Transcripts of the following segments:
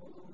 Thank you.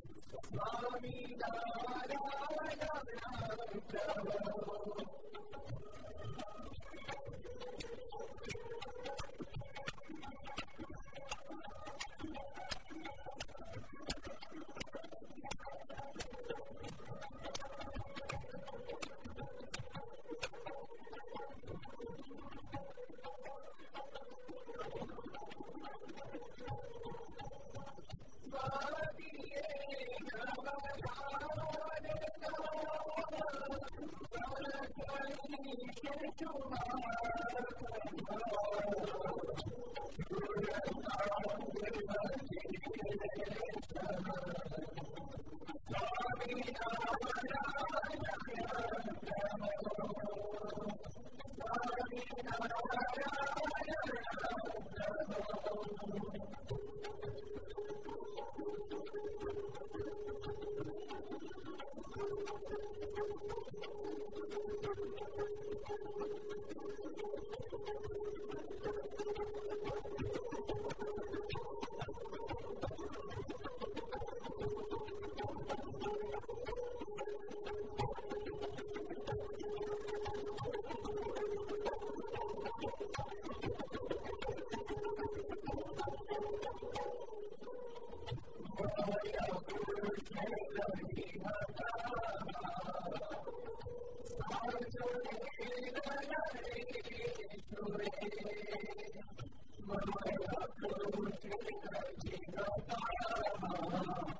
Thank you. Thank you.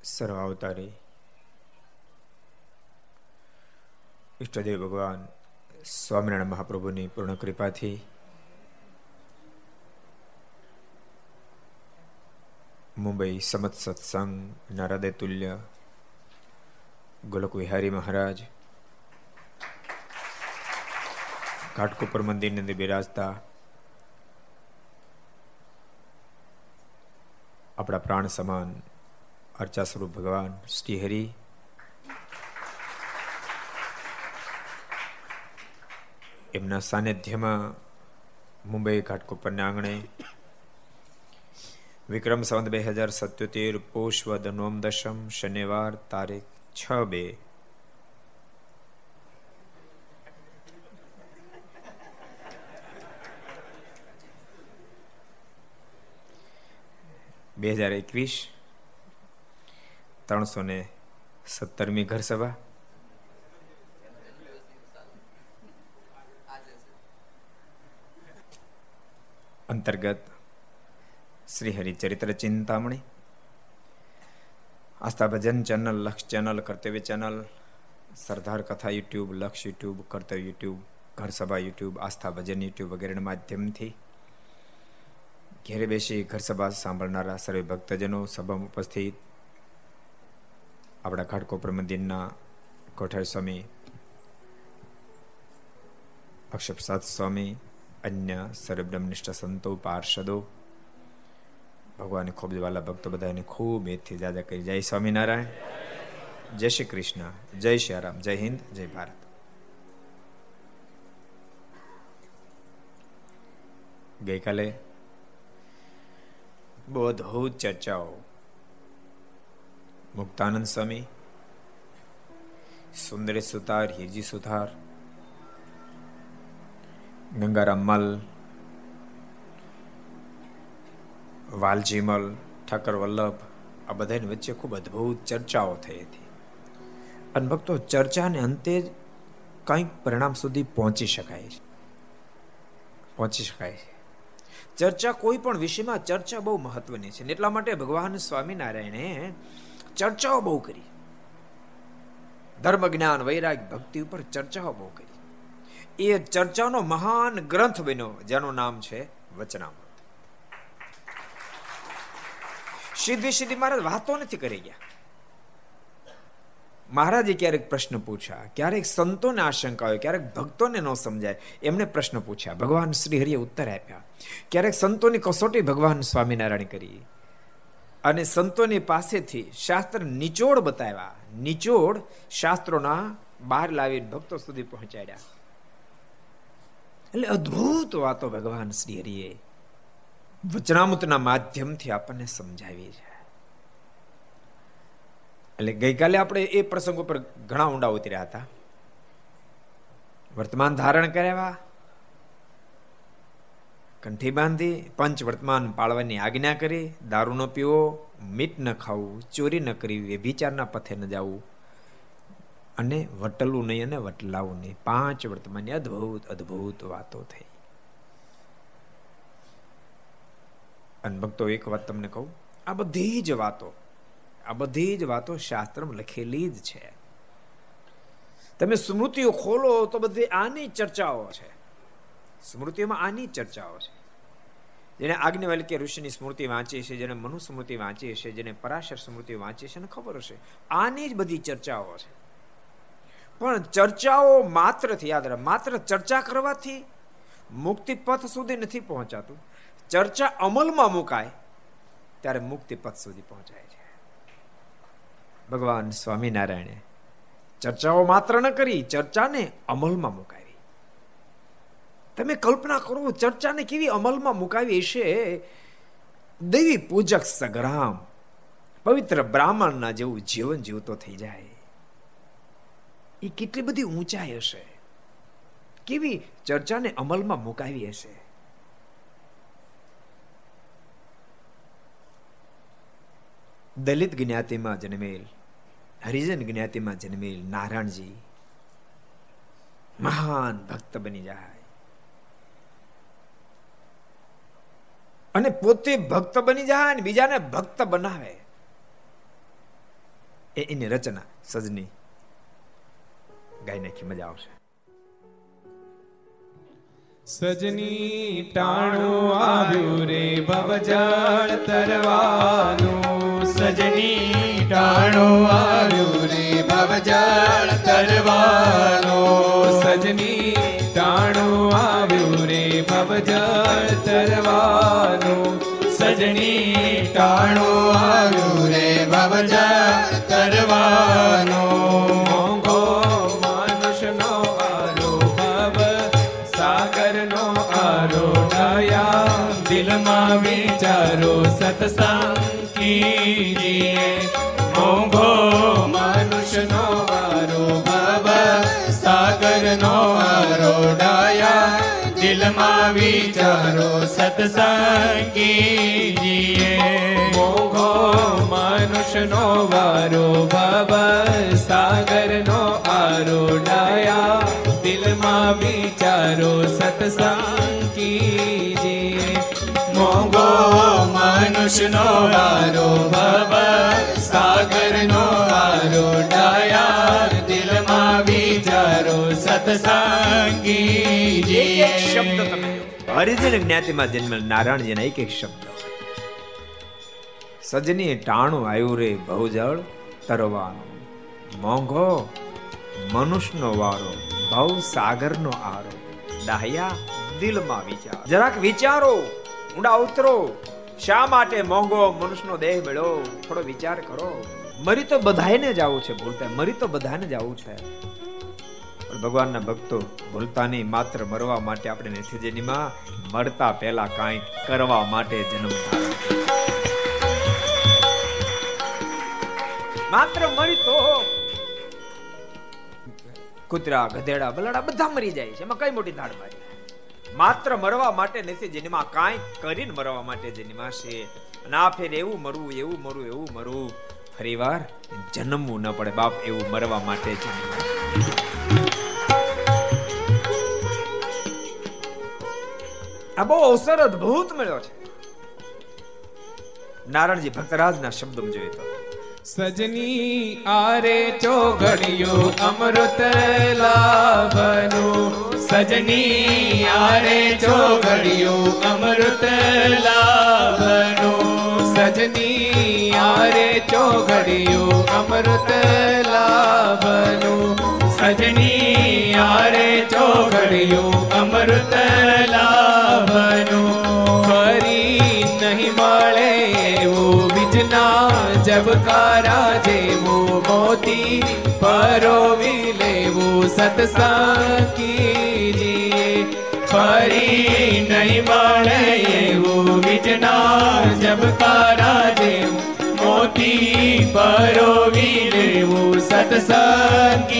સર્વ અવતારી ઈષ્ટદેવ ભગવાન સ્વામિનારાયણ મહાપ્રભુની પૂર્ણ કૃપાથી મુંબઈ સમત સત્સંગ નારાદે તુલ્ય ગોલક વિહારી મહારાજ, ઘાટકોપર મંદિરની અંદર બિરાજતા આપણા પ્રાણ સમાન અર્ચા સ્વરૂપ ભગવાન શ્રી એમના સાનિધ્યમાં મુંબઈ ઘાટકોપરના આંગણે વિક્રમ સંવત બે હજાર સત્યોતેર પોષવદ નોમ દશમ શનિવાર તારીખ છ બે. બે હજાર એકવીસ, ત્રણસો ને સત્તરમી ઘર અંતર્ગત Shri Haricharitra Chintamani Aastha Bhajan channel Lakshya channel Kartavya channel Sardar Katha YouTube Lakshya YouTube કર્તવ્ય યુટ્યુબ ઘર સભા યુટ્યુબ આસ્થા ભજન યુટ્યુબ વગેરેના માધ્યમથી ઘેરે બેસી ઘર સભા સાંભળનારા સર્વે ભક્તજનો સભામાં ઉપસ્થિત, આપણા ઘાટકોપર મંદિરના કોઠાર સ્વામી, અક્ષપ્રસાદ સ્વામી અન્ય સર્વબ્રહ્મનિષ્ઠ સંતો પાર્ષદો ભગવાન ખૂબ વાલા ભક્તો બધાને ખૂબ એથી જાજા કરી જય સ્વામિનારાયણ જય શ્રી કૃષ્ણ જય શ્રી રામ જય હિન્દ જય ભારત ગઈકાલે બધો ચર્ચાઓ મુક્તાનંદ સ્વામી સુંદરે સુતાર હિરજી સુથાર ગંગારામ મલ વાલજીમલ ઠાકર વલ્લભ આ બધાની વચ્ચે ખૂબ અદ્ભુત ચર્ચાઓ થઈ હતી. અને ભક્તો ચર્ચાને અંતે જ કંઈક પરિણામ સુધી પહોંચી શકાય છે. પહોંચી શકાય છે. ચર્ચા કોઈ પણ વિષયમાં ચર્ચા બહુ મહત્વની છે. એટલા માટે ભગવાન સ્વામિનારાયણે ચર્ચાઓ બહુ કરી. ધર્મ જ્ઞાન વૈરાગ ભક્તિ ઉપર ચર્ચાઓ બહુ કરી. એ ચર્ચાનો મહાન ગ્રંથ બન્યો, જેનું નામ છે વચનામૃત. સીધી સીધી મહારાજ વાતો નથી કરી ગયા. મહારાજે ક્યારેક પ્રશ્ન પૂછ્યા, ક્યારેક સંતોને આશંકા હોય, ક્યારેક ભક્તોને ન સમજાય, એમને પ્રશ્ન પૂછ્યા. ભગવાન શ્રી હરિએ ઉત્તર આપ્યા, ક્યારેક સંતોની કસોટી ભગવાન સ્વામિનારાયણ કરી. અને સંતોની પાસેથી શાસ્ત્ર નિચોડ બતાવ્યા. નિચોડ શાસ્ત્રોના બહાર લાવીને ભક્તો સુધી પહોંચાડ્યા. એટલે અદ્ભુત વાતો ભગવાન શ્રી હરિએ વચનામૃતના માધ્યમથી આપણને સમજાવી છે. એટલે ગઈકાલે આપણે એ પ્રસંગ ઉપર ઘણા ઊંડા ઉતર્યા હતા. વર્તમાન ધારણ કરાવ્યા કંઠી બાંધી, પંચ વર્તમાન પાળવાની આજ્ઞા કરી દારૂ ન પીવો, મીટ ન ખાવું, ચોરી ન કરવી, વ્યભિચારના પથે ન જવું અને વટલું નહીં અને વટલાવું નહીં. પાંચ વર્તમાનની અદ્ભુત અદ્ભુત વાતો થઈ. અને ભક્તો, એક વાત તમને કહું. આ બધી જ વાતો, આ બધી જ વાતો શાસ્ત્રમાં લખેલી જ છે. તમે સ્મૃતિઓ ખોલો તો બધી આની ચર્ચાઓ છે. સ્મૃતિઓમાં આની ચર્ચાઓ છે. જેને આજ્ઞવલ્ક્ય ઋષિની સ્મૃતિ વાંચી છે જેને મનુ સ્મૃતિ વાંચી છે જેને પરાશર સ્મૃતિ વાંચી છે એને ખબર હશે. આની જ બધી ચર્ચાઓ છે. પણ ચર્ચાઓ માત્રથી યાદ રહે. માત્ર ચર્ચા કરવાથી મુક્તિ પથ સુધી નથી પહોંચાતું. ચર્ચા અમલમાં મુકાય ત્યારે મુક્તિ પથ સુધી પહોંચાય છે. ભગવાન સ્વામિનારાયણે ચર્ચાઓ માત્ર ન કરી, ચર્ચાને અમલમાં મુકાવી. તમે કલ્પના કરો, ચર્ચાને કેવી અમલમાં મુકાવી હશે દેવી પૂજક સગ્રામ, પવિત્ર બ્રાહ્મણના જેવું જીવન જીવતો થઈ જાય. એ કેટલી બધી ઊંચાઈ હશે? કેવી ચર્ચાને અમલમાં મુકાવી હશે? દલિત જ્ઞાતિમાં જન્મેલ, હરિજન જ્ઞાતિમાં જન્મેલ નારાયણજી મહાન ભક્ત બની જાય. અને પોતે ભક્ત બની જાય અને બીજાને ભક્ત બનાવે. એની રચના સજની ગાઈ નાખી મજા આવશે. સજની ટાણું આવ્યું રે ભવજળ તરવાનું. સજની ટાણું આવ્યું રે ભવજળ તરવાનું. સજની ટાણું આવ્યું રે ભવજળ તરવાનું. સજની ટાણું આવ્યું રે ભવજળ તરવાનું. દિલમાં વિચારો સતસંગ કીજીએ મોંઘો મનુષ્યનો આરો ભવ સાગરનો આરો ડાયા દિલમાં વિચારો સતસંગ કીજીએ મોંઘો મનુષ્યનો વારો ભવ સાગરનો આરો ડાયા વિચારો સતસંગ મોગો મનુષ્યનો વારો ભવ સાગરનો વારો ડાયા દિલમાં વિચારો સતસંગી એક શબ્દ તમે હરિજન જ્ઞાતિમાં જન્મેલ નારાયણજીના એક એક શબ્દ. સજની ટાણું આવ્યું રે બહુ જળ તરવાનું. મોંઘો મનુષ્યનો વારો ભવ સાગરનો આરો. ડાહ્યા દિલમાં વિચાર. જરાક વિચારો, ઊંડા ઉતરો. શા માટે મોંઘો મનુષ્યનો દેહ મળ્યો થોડો વિચાર કરો. મરી તો બધાને જ આવું છે ભૂલતા, મરી તો બધાને જ આવું છે. પણ ભગવાનના ભક્તો ભૂલતા નહીં માત્ર મરવા માટે આપણે નથી જેનીમાં, મરતા પહેલા કાંઈ કરવા માટે જન્મ માત્ર મરી તો કૂતરા, ગધેડા, બલાડા બધા મરી જાય છે. એમાં કઈ મોટી ધાડ મારી માત્ર મરવા માટે નથી, જેનીમાં કાંઈ કરીને મરવા માટે જેનીમાં છે. ના ફેર એવું મરવું એવું મરવું એવું મરવું ફરીવાર જન્મવું ન પડે બાપ, એવું મરવા માટે આ બહુ અવસર અદભુત મળ્યો છે. નારણજી ભક્તરાજના શબ્દો જોઈએ તો સજની આરે ચોઘડિયું અમૃત લાભનું. સજની આરે ચોઘડિયું અમૃત લાભનું. સજની આરે ચોઘડિયું અમૃત લાભનું. સજની આરે ચોઘડિયું અમૃત લાભનું. જબકારા જેવું મોતી, પરોવી લેવું સત્સંગીજી ફરી નહીં મળે એવું વિજના જબકારા જેવું મોતી, પરોવી લેવું સત્સંગીજીએ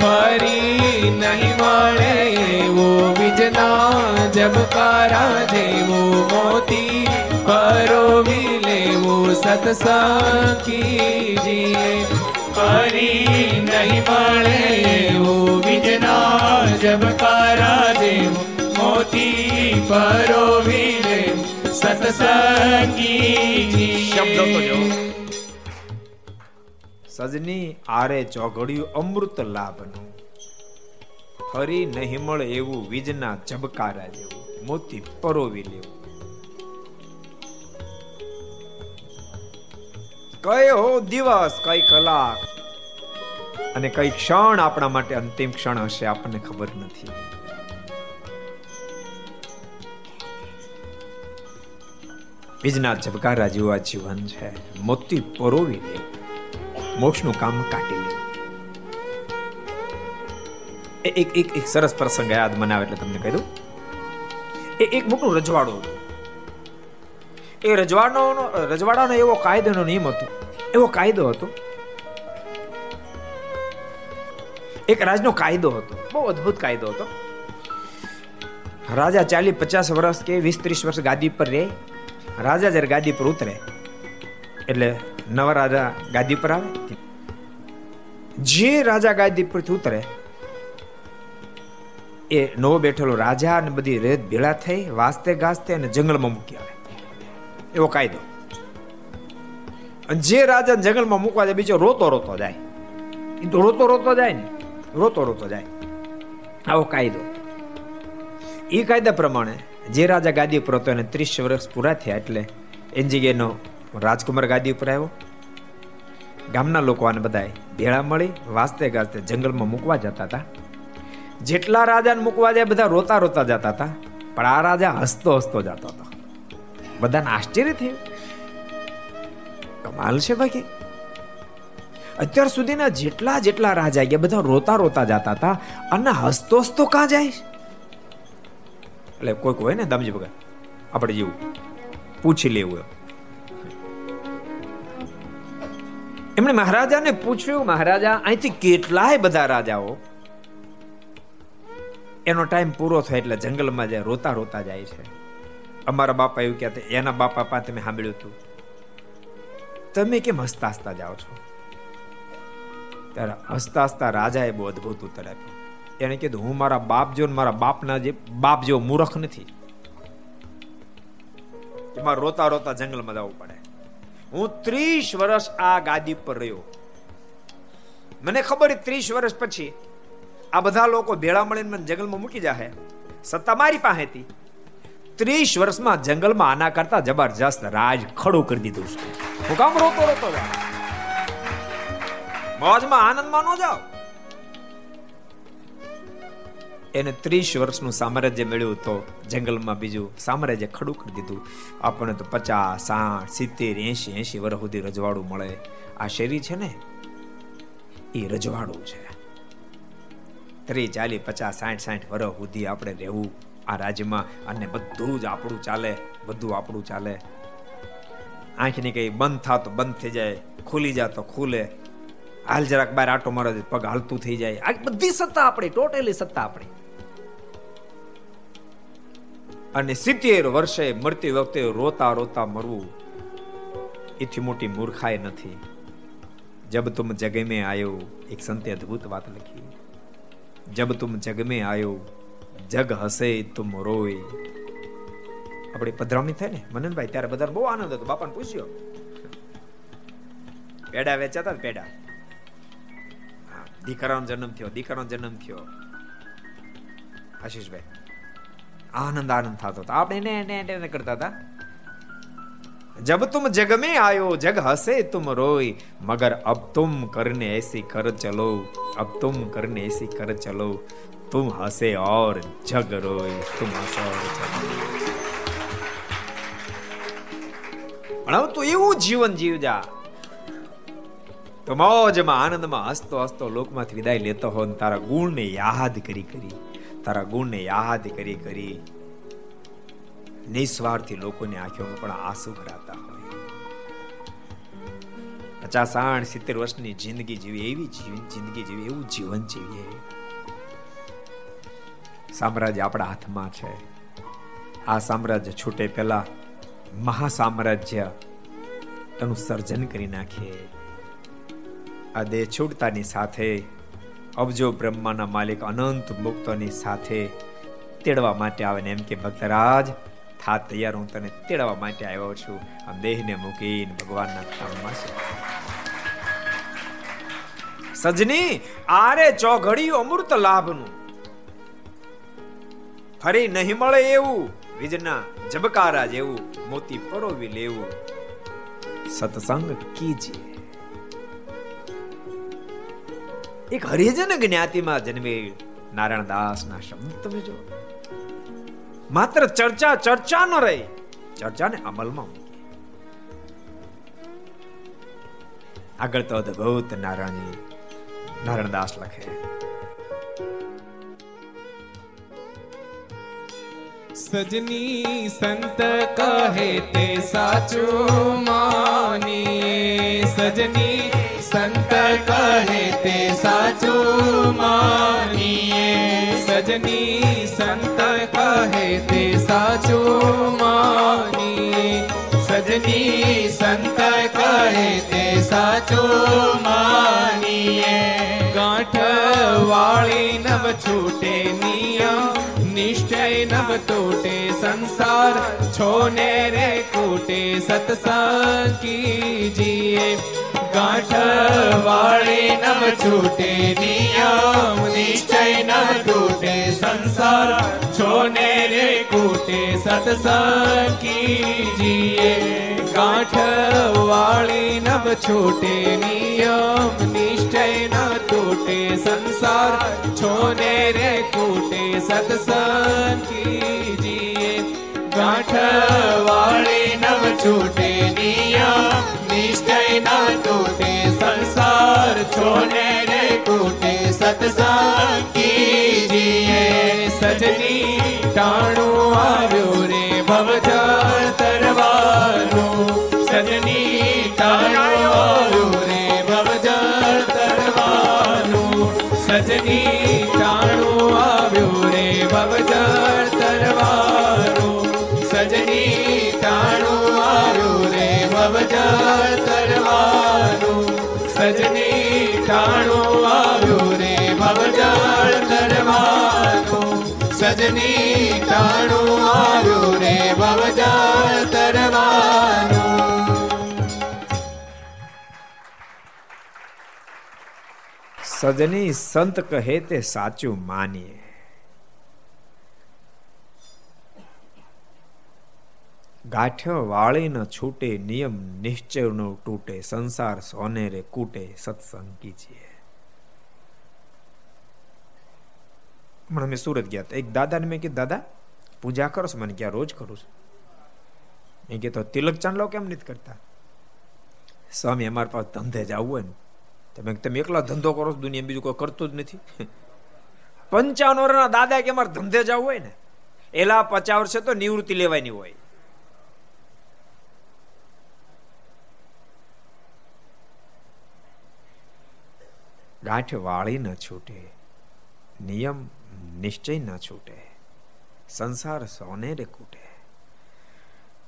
ફરી નહીં મળે એવું વિજના જબકારા જેવું મોતી પરોવી લેવું સત્સંગીજીએ. ફરી નહીં મળે એવું વિજના જબકારા જેવું. મોતી પરોવી લેવું સત્સંગી શબ્દો તો જો સજની આરે ચોઘડિયું અમૃત લાભનું. ફરી નહીં મળે એવું વીજના ઝબકારા જેવું. મોતી પરોવી લેવું. કયો દિવસ, કઈ કલાક? અને કઈ ક્ષણ આપણા માટે અંતિમ ક્ષણ હશે, આપણને ખબર નથી. બીજના ઝબકારા જેવા જીવન છે. મોતી પરોવી લે. મોક્ષનું કામ કાઢી લે. એક એક એક સરસ પ્રસંગ યાદ મને આવે એટલે તમને કહી દઉં. એ એક મોટું રજવાડું હતું. એ રજવાડાનો રજવાડાનો એવો કાયદાનો નિયમ હતો. એવો કાયદો હતો. એક રાજનો કાયદો હતો. બહુ અદ્ભુત કાયદો હતો. રાજા ચાલી પચાસ વર્ષ કે વીસ ત્રીસ વર્ષ ગાદી પર રહે. રાજા જ્યારે ગાદી પર ઉતરે, એટલે નવા રાજા ગાદી પર આવે. જે રાજા ગાદી પરથી ઉતરે, એ નવો બેઠેલો રાજા અને બધી રેત ભેળા થઈ વાસ્તે ગાસ્તે અને જંગલમાં મૂકી આવે. એવો કાયદો. જે રાજા જંગલમાં મૂકવા જાય, બીજો રોતો રોતો જાય. એ તો રોતો રોતો જાય ને, રોતો રોતો જાય. આવો કાયદો. એ કાયદા પ્રમાણે જે રાજા ગાદી ઉપર હતો, એને ત્રીસ વર્ષ પૂરા થયા એટલે એની જગ્યાનો રાજકુમાર ગાદી ઉપર આવ્યો. ગામના લોકો આને બધાએ ભેળા મળી વાસ્તે ગાજતે જંગલમાં મૂકવા જતા હતા. જેટલા રાજાને મૂકવા જાય, બધા રોતા રોતા જતા હતા. પણ આ રાજા હસતો હસતો જતો હતો. બધાને આશ્ચર્ય થયું. કમાલ છે બાકી. અત્યાર સુધીના જેટલા જેટલા રાજા ગયા બધા રોતા રોતા જતા હતા. અને હસતો હસતો કાં જાય એટલે કોઈ કોઈ ને દામજી ભગત, આપણે જેવું પૂછી લેવું એમણે મહારાજાને પૂછ્યું, મહારાજા, અહીંથી કેટલાય બધા રાજાઓ? એનો ટાઈમ પૂરો થાય એટલે જંગલમાં જાય રોતા રોતા જાય છે. અમારા બાપા એવું કહેતા, એના બાપા પા તમે સાંભળ્યું હતું. તમે કેમ હસતા હસતા જાઓ છો? ત્યારે હસતા હસતા રાજાએ બહુ અદભુત ઉત્તર આપ્યો. એને કીધું, હું મારા બાપ જેવો મારા બાપના જે બાપ જેવો મૂર્ખ નથી. એમાં રોતા રોતા જંગલમાં જવું પડે. હું ત્રીસ વર્ષ આ ગાદી પર રહ્યો. મને ખબર ત્રીસ વર્ષ પછી આ બધા લોકો ભેળા મળીને મને જંગલમાં મૂકી જાહે. સત્તા મારી પાસે હતી ત્રીસ વર્ષમાં જંગલમાં આના કરતા જબરજસ્ત રાજ ખડું કરી દીધું છે. હું કામ રોતો રોતો મોજમાં આનંદમાં ન જાઓ. એને ત્રીસ વર્ષનું સામ્રાજ્ય મળ્યું તો જંગલમાં બીજું સામ્રાજ્ય ખડું કરી દીધું. આપણને તો પચાસ, સાઠ, સિત્તેર એસી એસી વર્ષ સુધી રજવાડું મળે. આ શેરી છે ને? એ રજવાડું છે. ત્રીસ, ચાલીસ, પચાસ, સાઠ સાઠ વર્ષ સુધી આપણે રહેવું આ રાજ્યમાં અને બધું જ આપણું ચાલે, બધું આપણું ચાલે. આંખની કઈ બંધ થાય તો બંધ થઈ જાય, ખુલી જા તો ખુલે. હાલ જરાક બાર આટો મારો પગ હાલતું થઈ જાય. આ બધી સત્તા આપણી, ટોટલી સત્તા આપણી. અને સિત્તેર વર્ષે મળતી વખતે રોતા રોતા મરવું, એથી મોટી મૂર્ખાય નથી. જબ તુમ જગમે આયો, એક સંતે અદ્ભુત વાત લખી. જબ તુમ જગમે આયો જગ હસે તુમ રોય આપણે પધરામણી થાય ને? મનનભાઈ ત્યારે બધા બહુ આનંદ હતો. બાપાને પૂછ્યો. પેડા વેચાતા પેડા. દીકરાનો જન્મ થયો, દીકરાનો જન્મ થયો. આશીષભાઈ, આનંદ આનંદ થતો હતો. આપણે એને એને એને કરતા હતા. જબ તુમ જગ મે આયો, જગ હસે તુમ રોય મગર અબ તુમ કરને એસી કર ચલો. અબ તુમ કરને એસી કર ચલો. तुम हंसे और जग रोए तुम हंसे और પણ હવે તું એવું જીવન જીવજા તો મોજમાં આનંદમાં હસતો હસતો લોકમાંથી વિદાય લેતો હો તારા ગુણને યાદ કરી કરી તારા ગુણને યાદ કરી કરી નિસ્વાર્થી લોકોની આંખોમાં પણ આંસુ ભરાતા હોય પચાસ આઠ સિત્તેર વર્ષની જિંદગી જીવી એવી જિંદગી જીવી એવું જીવન જીવીએ સામ્રાજ્ય આપણા હાથમાં છે. આ સામ્રાજ્ય છૂટે પહેલા મહાસામ્રાજ્ય એનું સર્જન કરી નાખીએ. આ દેહ છૂટતાની સાથે, અબજો બ્રહ્માના માલિક અનંત મુક્તોની સાથે તેડવા માટે આવે ને એમ કે, ભક્તરાજ થા તૈયાર, હું તને તેડવા માટે આવ્યો છું. આ દેહને મૂકીને ભગવાનના ધામમાં સજની, આરે ચોઘડિયું અમૃત લાભનું. ફરી નહીં મળે એવું. વીજના જબકારા જેવું મોતી પરોવી લેવું. સત્સંગ કીજીએ એક હરિજન જ્ઞાતિમાં જન્મે નારાયણ દાસ ના શબ્દ તમે જો માત્ર ચર્ચા ચર્ચા ન રહી, ચર્ચાને અમલમાં આગળ તો અદભુત નારાયણ નારાયણ દાસ લખે. સજની સંત કહે તે સાચું માનીએ. સજની સંત કહે તે સાચું માનીએ. સજની સંત કહે તે સાચું માનીએ. સજની સંત કહે તે સાચું માનીએ. ગાંઠ વાળી નવ છૂટે નિયમ નિશ્ચય નવ તોટે સંસાર છોને રે કોટે સત્સંગ કીજીએ ગાંઠ વાળે નવ છૂટે નિયમ નિશ્ચય નવ તૂટે સંસાર છોને રે કોટે સત્સંગ કીજીએ ગાંઠ વાળી નવ છૂટે નિયમ નિશ્ચય ન તૂટે સંસાર, છોને રે કૂટે સત્સંગ કીજીએ ગાંઠ વાળી નવ છૂટે નિયમ નિશ્ચય ન તૂટે સંસાર, છોને રે કૂટે સત્સંગ કીજીએ સજની ટાણું આવ્યો રે ભવજળ સજની ટાણું મારું રે ભવજળ તરવાનું સજની સંત કહે તે સાચું માનીએ ગાંઠ્યો વાળી ન છૂટે નિયમ નિશ્ચયનો તૂટે સંસાર સોનેરે કૂટે સત્સંગ કીજીએ હમણાં અમે સુરત ગયા હતા. એક દાદાને મેં કીધું, દાદા, પૂજા કરો છો. મને ક્યાં રોજ કરું છું. એ કીધું તિલક ચાંદલો કેમ નથી કરતા? સ્વામી, અમારા પાસે ધંધે જ આવવું હોય ને. તમે તમે એકલા ધંધો કરો છો દુનિયા બીજું કોઈ કરતું જ નથી. પંચાવન વર્ષના દાદા કે, અમારે ધંધે જવું હોય ને? એલા પચાસ વર્ષે તો નિવૃત્તિ લેવાની હોય. ગાંઠ વાળી ન છૂટે. નિયમ નિશ્ચય ન છૂટે. સંસાર સોને રે કૂટે.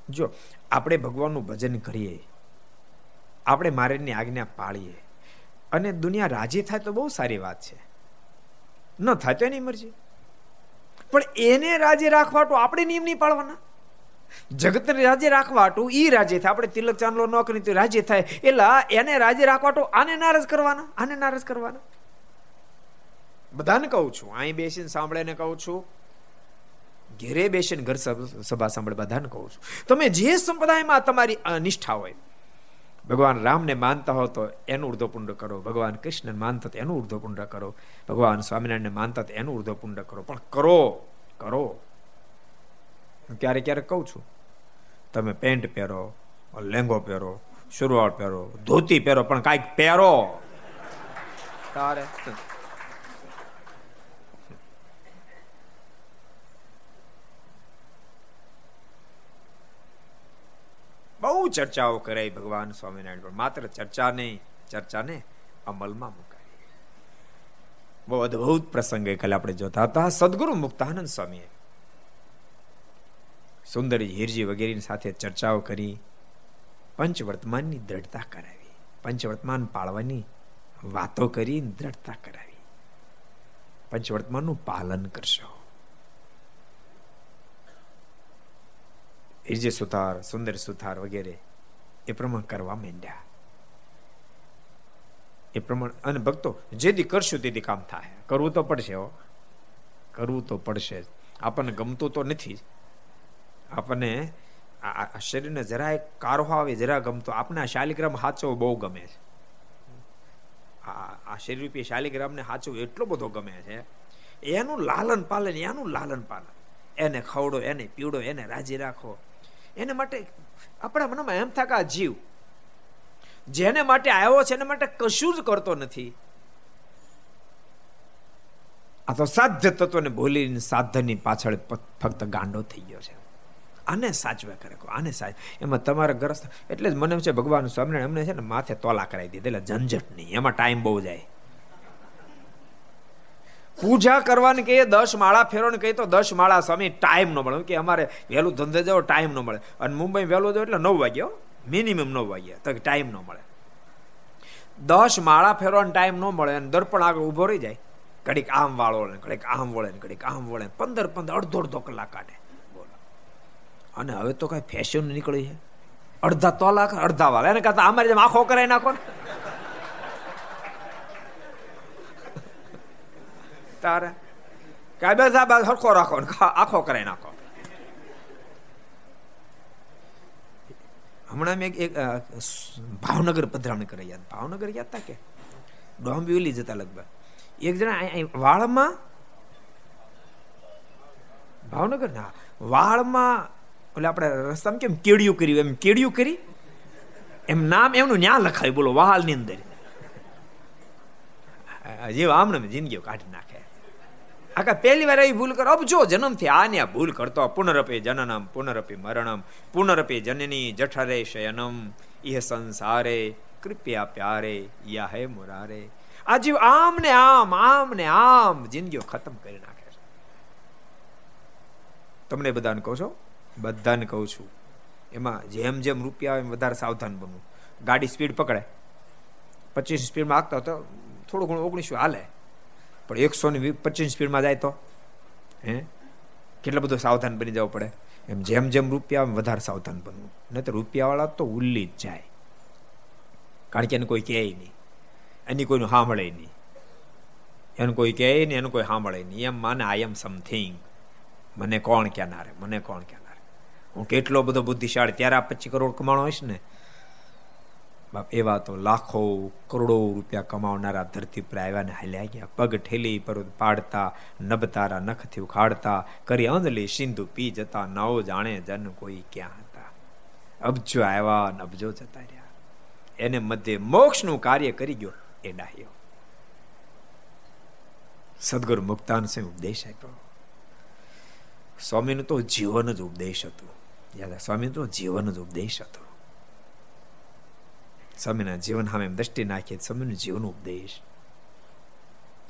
જો આપણે ભગવાનનું ભજન કરીએ, આપણે મારેની આજ્ઞા પાળીએ, અને દુનિયા રાજી થાય તો બહુ સારી વાત છે. ન થાય તો એની મરજી. પણ એને રાજી રાખવા તો આપણે નિયમ નહીં પાળવાના. જગતને રાજી તો ઈ રાજે થાય. આપણે તિલક ચાંદલો ન કરી તો રાજી થાય. એટલે એને રાજી તો આને નારાજ કરવાના, આને નારાજ કરવાના. બધાને કહું છું અહીં બેસીને સાંભળે ને કહું છું, ઘેરે બેસીને ઘર સભા સાંભળે બધાને કહું છું. તમે જે સંપ્રદાયમાં તમારી નિષ્ઠા હોય, ભગવાન રામને માનતા હો તો એનું ઉર્ધ્વપુંડ કરો, ભગવાન કૃષ્ણને માનતા એનું ઉર્ધ્વપુંડ કરો, ભગવાન સ્વામિનારાયણને માનતા એનું ઉર્ધ્વપુંડ કરો. પણ કરો કરો. ક્યારેક ક્યારેક કહું છું, તમે પેન્ટ પહેરો, લેંગો પહેરો સુરવાળ પહેરો, ધોતી પહેરો, પણ કાંઈક પહેરો. તારે? બહુ ચર્ચાઓ કરાઈ ભગવાન સ્વામિનારાયણ પણ માત્ર ચર્ચા નહીં ચર્ચાને અમલમાં મુકાય બહુ અદભુત પ્રસંગ કાલે આપણે જોતા હતા. સદગુરુ મુક્તાનંદ સ્વામીએ સુંદર હીરજી વગેરેની સાથે ચર્ચાઓ કરી, પંચવર્તમાનની દ્રઢતા કરાવી, પંચવર્તમાન પાળવાની વાતો કરી, દ્રઢતા કરાવી. પંચવર્તમાનનું પાલન કરશો. હિરજે સુથાર સુંદર સુથાર વગેરે એ પ્રમાણ કરવા માંડ્યા એ પ્રમાણ અને ભક્તો જેથી કરશું તેથી કામ થાય કરવું તો પડશે હો કરવું તો પડશે આપણને ગમતું તો નથી આપણને આ શરીરને જરાય કારહો આવે જરા ગમતો આપણે આ શાલિગ્રામ હાચવો બહુ ગમે છે આ શરીર રૂપી શાલિગ્રામને સાચું એટલો બધો ગમે છે એનું લાલન પાલન એનું લાલન પાલન એને ખવડો એને પીવડો એને રાજી રાખો એને માટે આપણા મનમાં એમ થાય કે આ જીવ જેને માટે આવ્યો છે, એને માટે કશું જ કરતો નથી. આ તો સાધ્ય તત્વને ભૂલીને સાધનની પાછળ ફક્ત ગાંડો થઈ ગયો છે. આને સાચવે કરે આને સાચ, એમાં તમારા ગ્રસ્ત એટલે જ મને છે ભગવાન સ્વામિનારાયણ એમને છે ને માથે તોલા કરાવી દીધી, એટલે ઝંઝટ નહીં, એમાં ટાઈમ બહુ જાય. પૂજા કરવાની કહીએ દસ માળા ફેરવાની કહીએ તો દસ માળા સ્વામી ટાઈમ ન મળે. કે અમારે વહેલું ધંધે જવો ટાઈમ ન મળે. અને મુંબઈ વહેલું જાવ એટલે નવ વાગ્યો મિનિમમ નવ વાગ્યા, તો ટાઈમ ન મળે. દસ માળા ફેરવાનો ટાઈમ ન મળે અને દર્પણ આગળ ઊભો રહી જાય. ઘડીક આમ વાળો ને ઘડીક આમ વળે ને ઘડીક આમ વળે પંદર પંદર, અડધો અડધો કલાક કાઢે. બોલો. અને હવે તો કઈ ફેશન નીકળી છે. અડધા તો લાખ અડધા વાળા. એને કરતા અમારે જેમ આંખો કરાવી નાખો ને. તારે કાબે સાહેબ સરખો રાખો આખો કરાવી નાખો હમણાં મેં એક ભાવનગર પધરામણી કરી યાદ ભાવનગર યાદ હતા કે ડોંબિવલી જતા લગભગ એક જણા વાળમાં ભાવનગર ના વાળમાં એટલે આપણે રસ્તામાં કેમ કેડિયું કર્યું એમ કેડિયું કરી એમ નામ એમનું ન્યા લખાયું બોલો વાળની અંદર જેવા આમને જિંદગીઓ કાઢી નાખે આખા પહેલી વાર એવી ભૂલ કરો. જો જન્મથી આને આ ભૂલ કરતો, પુનરપે જનનમ, પુનરપે મરણમ, પુનરપે જનની જઠરે શયનમ ઇહ સંસારે, કૃપયા પ્યારે, યા હે મુરારે. આ જીવ આમ ને આમ આમ ને આમ જિંદગીઓ ખતમ કરી નાખે છે. તમને બધાને કહો છો? બધાને કહું છું. એમાં જેમ જેમ રૂપિયા આવે એમ વધારે સાવધાન બનવું. ગાડી સ્પીડ પકડે. પચીસ સ્પીડમાં આગતા તો થોડું ઘણું ઓગણીસો હાલે. પણ એકસો ને પચીસ સ્પીડમાં જાય તો? હે? કેટલો બધો સાવધાન બની જવું પડે? એમ જેમ જેમ રૂપિયા આમ વધારે સાવધાન બનવું. નહીં તો રૂપિયાવાળા તો ઉલ્લી જ જાય. કારણ કે એને કોઈ કહે નહીં. એની કોઈનું સાંભળે નહીં. એનું કોઈ કહે નહીં, એનું કોઈ સાંભળે નહીં. એમ માને આઈ એમ સમથિંગ મને કોણ કહેનારે? મને કોણ કહેનારે? હું કેટલો બધો બુદ્ધિશાળી, ત્યારે આ પચીસ કરોડ કમાણો હોઈશ ને. બાપ, એવા તો લાખો, કરોડો રૂપિયા કમાવનારા ધરતી પર આવ્યા ને હાલ્યા ગયા. પગ ઠેલી પર પાડતા નબતારા નખથી ઉખાડતા, કરી અંધલી સિંધુ પી જતા નવો જાણે જન કોઈ ક્યાં હતા. અબજો આવ્યા ને અબજો જતા રહ્યા. એને મધ્ય મોક્ષનું કાર્ય કરી ગયો એ ડાહ્યો સદગુરુ મુક્તાન સિંહ ઉપદેશ આપ્યો. સ્વામીનું તો જીવન જ ઉપદેશ હતું. યાદ સ્વામીનું તો જીવન જ ઉપદેશ હતો. સ્વામીના જીવન સામે દ્રષ્ટિ નાખીએ સ્વામીનું જીવન ઉપદેશ.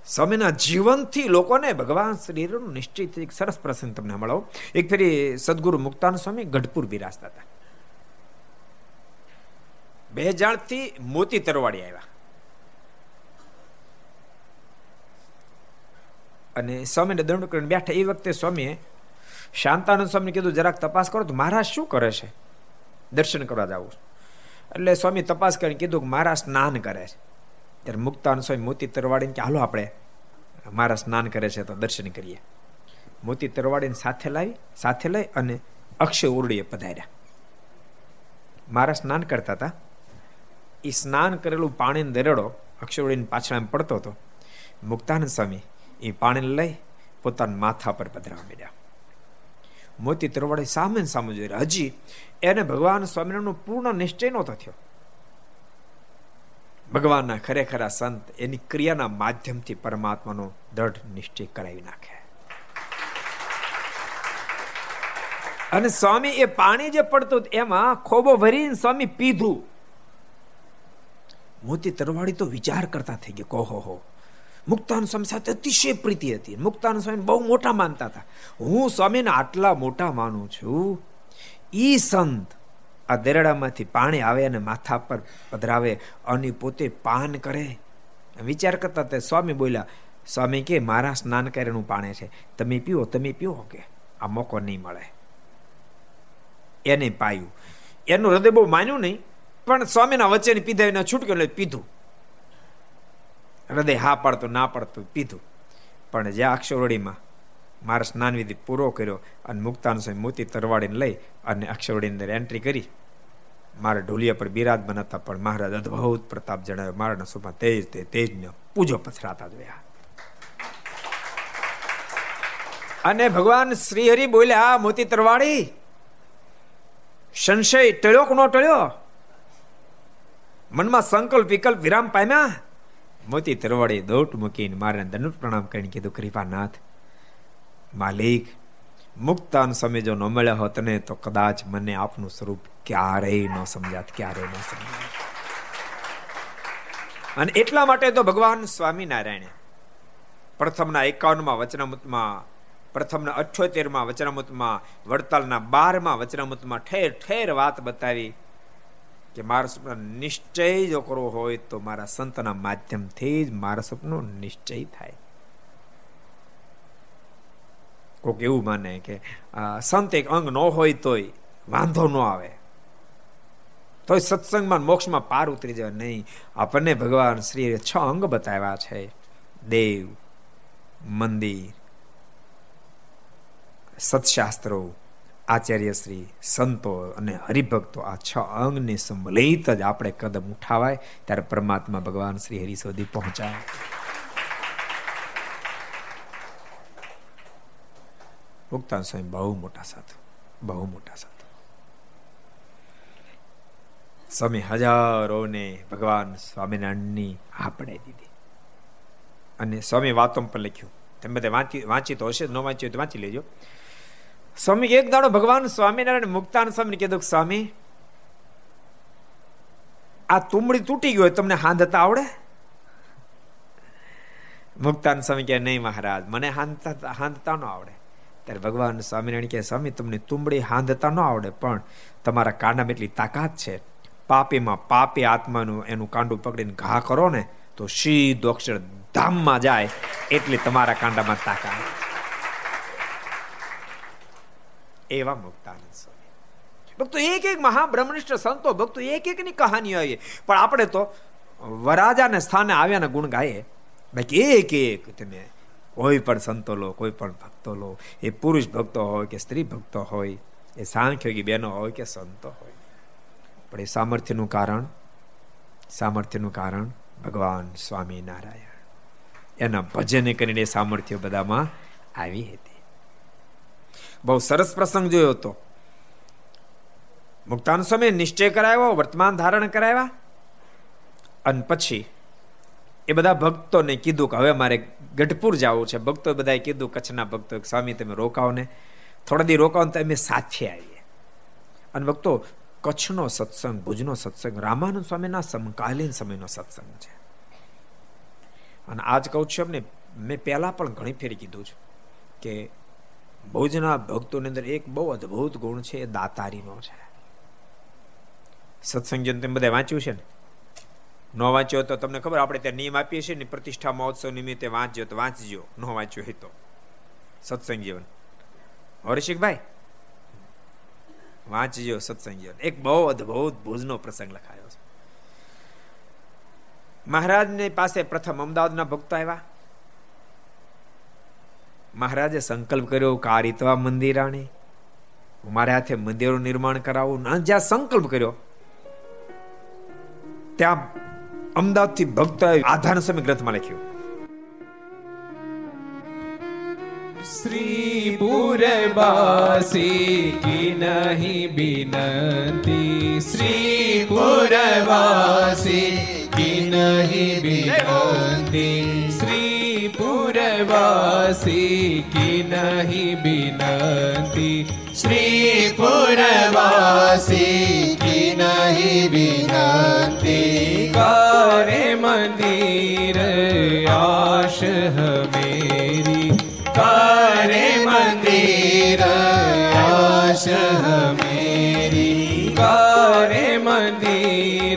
સ્વામીના જીવનથી લોકોને ભગવાન શ્રીનું નિશ્ચિત એક સરસ પ્રસંગ તમને મળો. એક ફેરી સદગુરુ મુક્તાન સ્વામી ગઢપુર બિરાજતા હતા. બે જાણથી મોતી તરવાડી આવ્યા. અને સ્વામીને દંડ કરીને બેઠા. એ વખતે સ્વામીએ શાંતાનંદ સ્વામીને કીધું, જરાક તપાસ કરો તો મહારાજ શું કરે છે? દર્શન કરવા જવું એટલે સ્વામી તપાસ કરીને કીધું કે મારા સ્નાન કરે છે. ત્યારે મુક્તાન સ્વામી મોતી તરવાડીને કે, હાલો આપણે, મારા સ્નાન કરે છે તો દર્શન કરીએ. મોતી તરવાડીને સાથે લાવી, સાથે લઈ અને અક્ષય ઉરડીએ પધાર્યા. મારા સ્નાન કરતા હતા. એ સ્નાન કરેલું પાણીનો દરેડો અક્ષય ઉરડીને પાછળ એમ પડતો હતો. મુક્તાનંદ સ્વામી એ પાણીને લઈ પોતાના માથા પર પધરાવા માંડ્યા. મોતી તરવાડી સામે સામે જોઈ હજી એને ભગવાન સ્વામિનારાયણનો પૂર્ણ નિશ્ચય નહોતો થયો. ભગવાનના ખરેખર સંત એની ક્રિયાના માધ્યમથી પરમાત્માનો દ્રઢ નિશ્ચય કરાવી નાખે. અને સ્વામી એ પાણી જે પડતું એમાં ખોબો ભરીને સ્વામી પીધું. મોતી તરવાડી તો વિચાર કરતા થઈ ગયા, કહો હો. મુક્તાન સ્વામી સાથે અતિશય પ્રીતિ હતી. મુક્તાન સ્વામી બહુ મોટા માનતા હતા. હું સ્વામીને આટલા મોટા માનું છું. ઈ સંત આ દેરડામાંથી પાણી આવે અને માથા પર પધરાવે અને પોતે પાન કરે. વિચાર કરતા તે સ્વામી બોલ્યા, સ્વામી કે, મારા સ્નાન કરેલું પાણી છે. તમે પીવો તમે પીવો કે. આ મોકો નહીં મળે. એને પાયું. એનું હૃદય બહુ માન્યું નહીં, પણ સ્વામીના વચ્ચેની પીધા એના છૂટક્યો એટલે પીધું. હૃદય હા પડતું, ના પડતું પીધું. પણ જ્યાં અક્ષરવડીમાં મારા સ્નાન વિધિ પૂરો કર્યો અને મુક્તાન સ્વામી મોતી તરવાડીને લઈ અને અક્ષરવડી અંદર એન્ટ્રી કરી, મારા ઢોલિયા પર બિરાજ બનાતા પણ મહારાજ અદભુત પ્રતાપ જણાવ્યો. મારા નસોમાં તેજ તે તેજને પૂજો પથરાતા જોયા. અને ભગવાન શ્રી હરિ બોલ્યા મોતી તરવાડી? સંશય ટળ્યો કે નો ટળ્યો? મનમાં સંકલ્પ વિકલ્પ વિરામ પામ્યા? મોતી તરવાડી દોટ મૂકીને મારે દંડ પ્રણામ કરીને કીધું, કૃપાનાથ, માલિક, મુક્તાન સમય જો ન મળ્યા હોત ને, તો કદાચ મને આપનું સ્વરૂપ ક્યારેય ન સમજાત, ક્યારેય ન સમજાત. અને એટલા માટે તો ભગવાન સ્વામિનારાયણે પ્રથમના એકાવનમાં વચનામૃતમાં, પ્રથમના અઠ્યોતેરમાં વચનામૃતમાં, વડતાલના બારમાં વચનામૃતમાં ઠેર ઠેર વાત બતાવી કે મારા સ્વપ્ન નિશ્ચય જો કરવો હોય તો મારા સંતના માધ્યમથી જ મારા સપનો નિશ્ચય થાય. કોઈક એવું માને કે સંત એક અંગ ન હોય તોય વાંધો ન આવે. તોય સત્સંગમાં મોક્ષમાં પાર ઉતરી જાય નહીં. આપણને ભગવાન શ્રી છ અંગ બતાવ્યા છે. દેવ, મંદિર, સત્શાસ્ત્રો આચાર્ય શ્રી સંતો અને હરિભક્તો આ છ અંગને સંભલિત જ આપણે કદમ ઉઠાવાય, ત્યારે પરમાત્મા ભગવાન શ્રી હરિ સુધી પહોંચાય. મુક્તાન સ્વામી, બહુ મોટા સાધુ, બહુ મોટા સાધુ. સ્વામી, હજારોને ભગવાન સ્વામિનારાયણની આપણે દીધી. અને સ્વામી વાતો પર લખ્યું. તમે બધે વાંચી વાંચી તો હશે ન વાંચ્યું તો વાંચી લેજો. સ્વામી, એક દાડો ભગવાન સ્વામિનારાયણ મુક્તાન સ્વામી કીધું સ્વામી, આ તુંબડી તૂટી ગયો તમને હાંધતા આવડે? મુક્તાન સ્વામી કે નહીં મહારાજ, મને હાંધતા ન આવડે. ત્યારે ભગવાન સ્વામિનારાયણ કે સ્વામી, તમને તુંબડી હાંધતા ન આવડે, પણ તમારા કાંડામાં એટલી તાકાત છે. પાપીમાં પાપી આત્માનું એનું કાંડું પકડીને ઘા કરો ને, તો સીધો અક્ષર ધામમાં જાય, એટલી તમારા કાંડામાં તાકાત. એવા મુક્તાનંદ સ્વામી ભક્તો એક એક મહાબ્રહ્મનિષ્ઠ સંતો ભક્તો એક એકની કહાની આવી પણ આપણે તો વરાજાને સ્થાને આવ્યાના ગુણ ગાઈએ. બાકી એક એક તમે કોઈ પણ સંતો લો, કોઈ પણ ભક્તો લો. એ પુરુષ ભક્તો હોય કે સ્ત્રી ભક્તો હોય, એ સાંખ્યોગી બહેનો હોય કે સંતો હોય. પણ એ સામર્થ્યનું કારણ સામર્થ્યનું કારણ ભગવાન સ્વામિનારાયણ. એના ભજને કરીને સામર્થ્ય બધામાં આવી હતી. બહુ સરસ પ્રસંગ જોયો હતો. મુક્તાન સ્વામી નિશ્ચય કરાવ્યો, વર્તમાન ધારણ કરાવ્યા. અને પછી એ બધા ભક્તોને કીધું કે હવે મારે ગઢપુર જવું છે. ભક્તો બધાએ કીધું કચ્છના ભક્તો સ્વામી તમે રોકાવો ને થોડા દી રોકાવો ને અમે સાથે આવીએ. અને ભક્તો, કચ્છનો સત્સંગ, ભુજનો સત્સંગ, રામાનંદ સ્વામીના સમકાલીન સમયનો સત્સંગ છે. અને આજ કહું છું એમને, મેં પહેલાં પણ ઘણી ફેરી કીધું છે કે ભુજના ભક્તોની અંદર એક બહુ અદ્ભુત ગુણ છે, એ દાતારીનો છે. સત્સંગ તમે બધા વાંચ્યું છે ને? ન વાંચ્યો તો તમને ખબર, આપણે ત્યાં નિયમ આપીએ છીએ ને, પ્રતિષ્ઠા મહોત્સવ નિમિત્તે વાંચજો તો વાંચજો, ન વાંચ્યો હોય તો. સત્સંગ જીવન. હરિશિકભાઈ વાંચજો સત્સંગ જીવન. એક બહુ અદભુત ભુજનો પ્રસંગ લખાયો છે. મહારાજની પાસે પ્રથમ અમદાવાદના ભક્તો આવ્યા. મહારાજે સંકલ્પ કર્યો કે આ રીતવા મંદિરાણી. મારે હાથે મંદિરનું નિર્માણ કરાવવું જ્યાં સંકલ્પ કર્યો, ત્યાં અમદાવાદથી ભક્ત આધાર સમય ગ્રંથમાં લખ્યું. શ્રી પુરવાસી કી નહીં બિનતી. શ્રી પુરવાસી કી નહીં બિનતી. પુરવાસી કી નહીં બિનતી શ્રી પુરવાસી કી નહીં બિનતી કરે મંદિર આશ હમેરી કરે મંદિર આશ હમેરી કરે મંદિર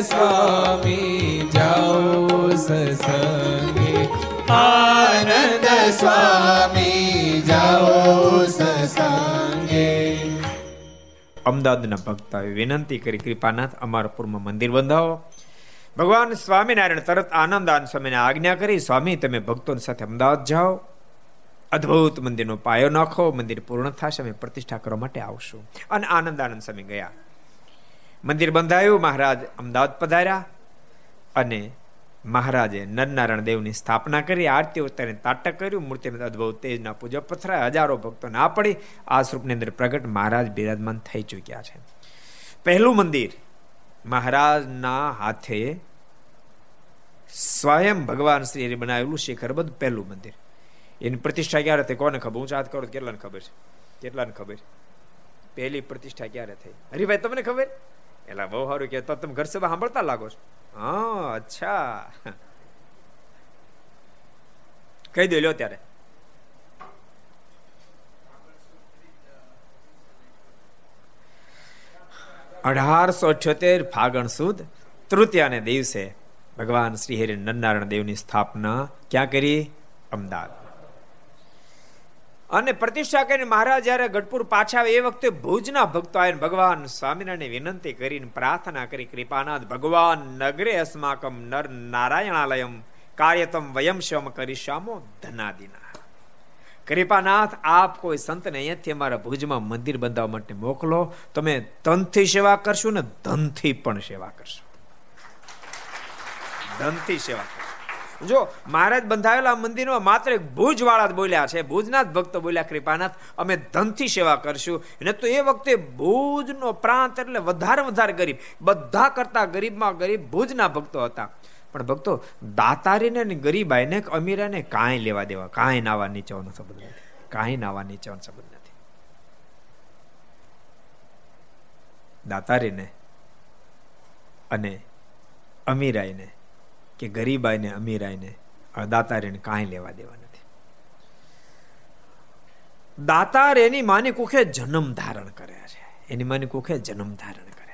સ્વામી, જાઓ સસંગે. આનંદ સ્વામી, જાઓ સસંગે. અમદાવાદના ભક્તોએ વિનંતી કરી, કૃપાનાથ અમરપુરમાં મંદિર બંધાવો. ભગવાન સ્વામિનારાયણ તરત આનંદ સ્વામીને આજ્ઞા કરી, સ્વામી, તમે ભક્તોની સાથે અમદાવાદ જાઓ. અદ્ભુત મંદિરનો પાયો નાખો, મંદિર પૂર્ણ થશે, અમે પ્રતિષ્ઠા કરવા માટે આવશું. અને આનંદ આનંદ સ્વામી ગયા. મંદિર બંધાયું, મહારાજ અમદાવાદ પધાર્યા અને મહારાજે નરનારાયણ દેવની સ્થાપના કરી, આરતી ઉતારીને તાટક કર્યું મૂર્તિ અદભુત તેજના પૂજા પથરાય, હજારો ભક્તો ના પડી આ સ્વરૂપની અંદર પ્રગટ મહારાજ બિરાજમાન થઈ ચૂક્યા છે. પહેલું મંદિર મહારાજના હાથે સ્વયં ભગવાન શ્રી બનાવેલું શિખરબદ્ધ પહેલું મંદિર. એની પ્રતિષ્ઠા ક્યારે થઈ? કોને ખબર? હું ચાત કરું કેટલાને ખબર છે? કેટલાને ખબર પહેલી પ્રતિષ્ઠા ક્યારે થઈ? હરીભાઈ, તમને ખબર? એટલે બહુ સારું કે, તો તમે ઘર સભા સાંભળતા લાગો છો? હા, અચ્છા. કહી દો, લ્યો ત્યારે અઢારસો અઠ્યોતેર ફાગણ સુદ, તૃતીયાને દિવસે ભગવાન શ્રી હરિ નરનારાયણ દેવની સ્થાપના ક્યાં કરી? અમદાવાદ. અને પ્રતિષ્ઠા કરીને મહારાજ જયારે ગઢપુર પાછા આવે, એ વખતે ભુજના ભક્તો આવીને ભગવાન સ્વામિનારાયણ વિનંતી કરીને પ્રાર્થના કરી, કૃપાનાથ ભગવાન, નગરે અસ્માકમ નર નારાયણાલયમ કાર્યતમ વયમ શમ કરીશામો ધનાદિના. કૃપાનાથ, આપ કોઈ સંતને અહીંયાથી અમારા ભુજમાં મંદિર બંધાવવા માટે મોકલો, તમે તનથી સેવા કરશો ને ધનથી પણ સેવા કરશો. ધનથી સેવા જો મહારાજ બંધાવેલા મંદિરમાં માત્ર એક ભુજવાળા જ બોલ્યા છે. ભુજના જ ભક્તો બોલ્યા, કૃપાનાથ, અમે ધનથી સેવા કરશું. અને તો એ વખતે ભુજનો પ્રાંત એટલે વધારે વધારે ગરીબ. બધા કરતા ગરીબમાં ગરીબ ભુજના ભક્તો હતા. પણ ભક્તો, દાતારીને ને ગરીબાઈને અમીરાને કાંઈ લેવા દેવા, કાંઈ નાવા નીચવાનો સંબંધ નથી. કાંઈ નાવા નીચવાનો સંબંધ નથી. દાતારીને અને અમીરાઈને કે ગરીબાઈ ને અમીરાઈ ને દાતારીને કાંઈ લેવા દેવા નથી. દાતાર એની માની કુખે જન્મ ધારણ કર્યા છે. એની માની કુખે જન્મ ધારણ કર્યા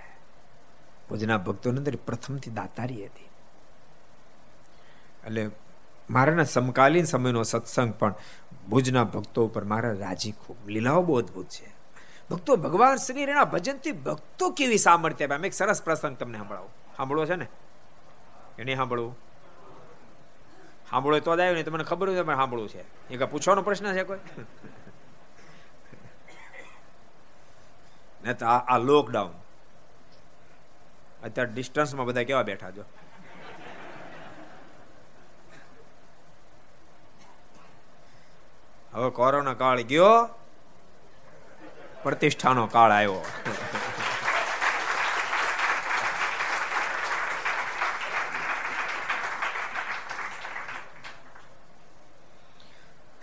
ભુજના ભક્તોની અંદર પ્રથમથી દાતારી હતી. એટલે મારાના સમકાલીન સમયનો સત્સંગ પણ ભુજના ભક્તો ઉપર મારા રાજી ખૂબ. લીલાઓ બહુ અદભુત છે. ભક્તો ભગવાન શ્રી એના ભજનથી ભક્તો કેવી સામર્થ્ય અમે એક સરસ પ્રસંગ તમને સંભળાવું. સાંભળો છે ને? નહીં સાંભળવું. સાંભળો તો જ આવ્યું ને, તમને ખબર હોય સાંભળવું છે. એ કઈ પૂછવાનો પ્રશ્ન છે કોઈ? ને તો આ લોકડાઉન અત્યારે ડિસ્ટન્સમાં બધા કેવા બેઠા છો? હવે કોરોના કાળ ગયો, પ્રતિષ્ઠાનો કાળ આવ્યો.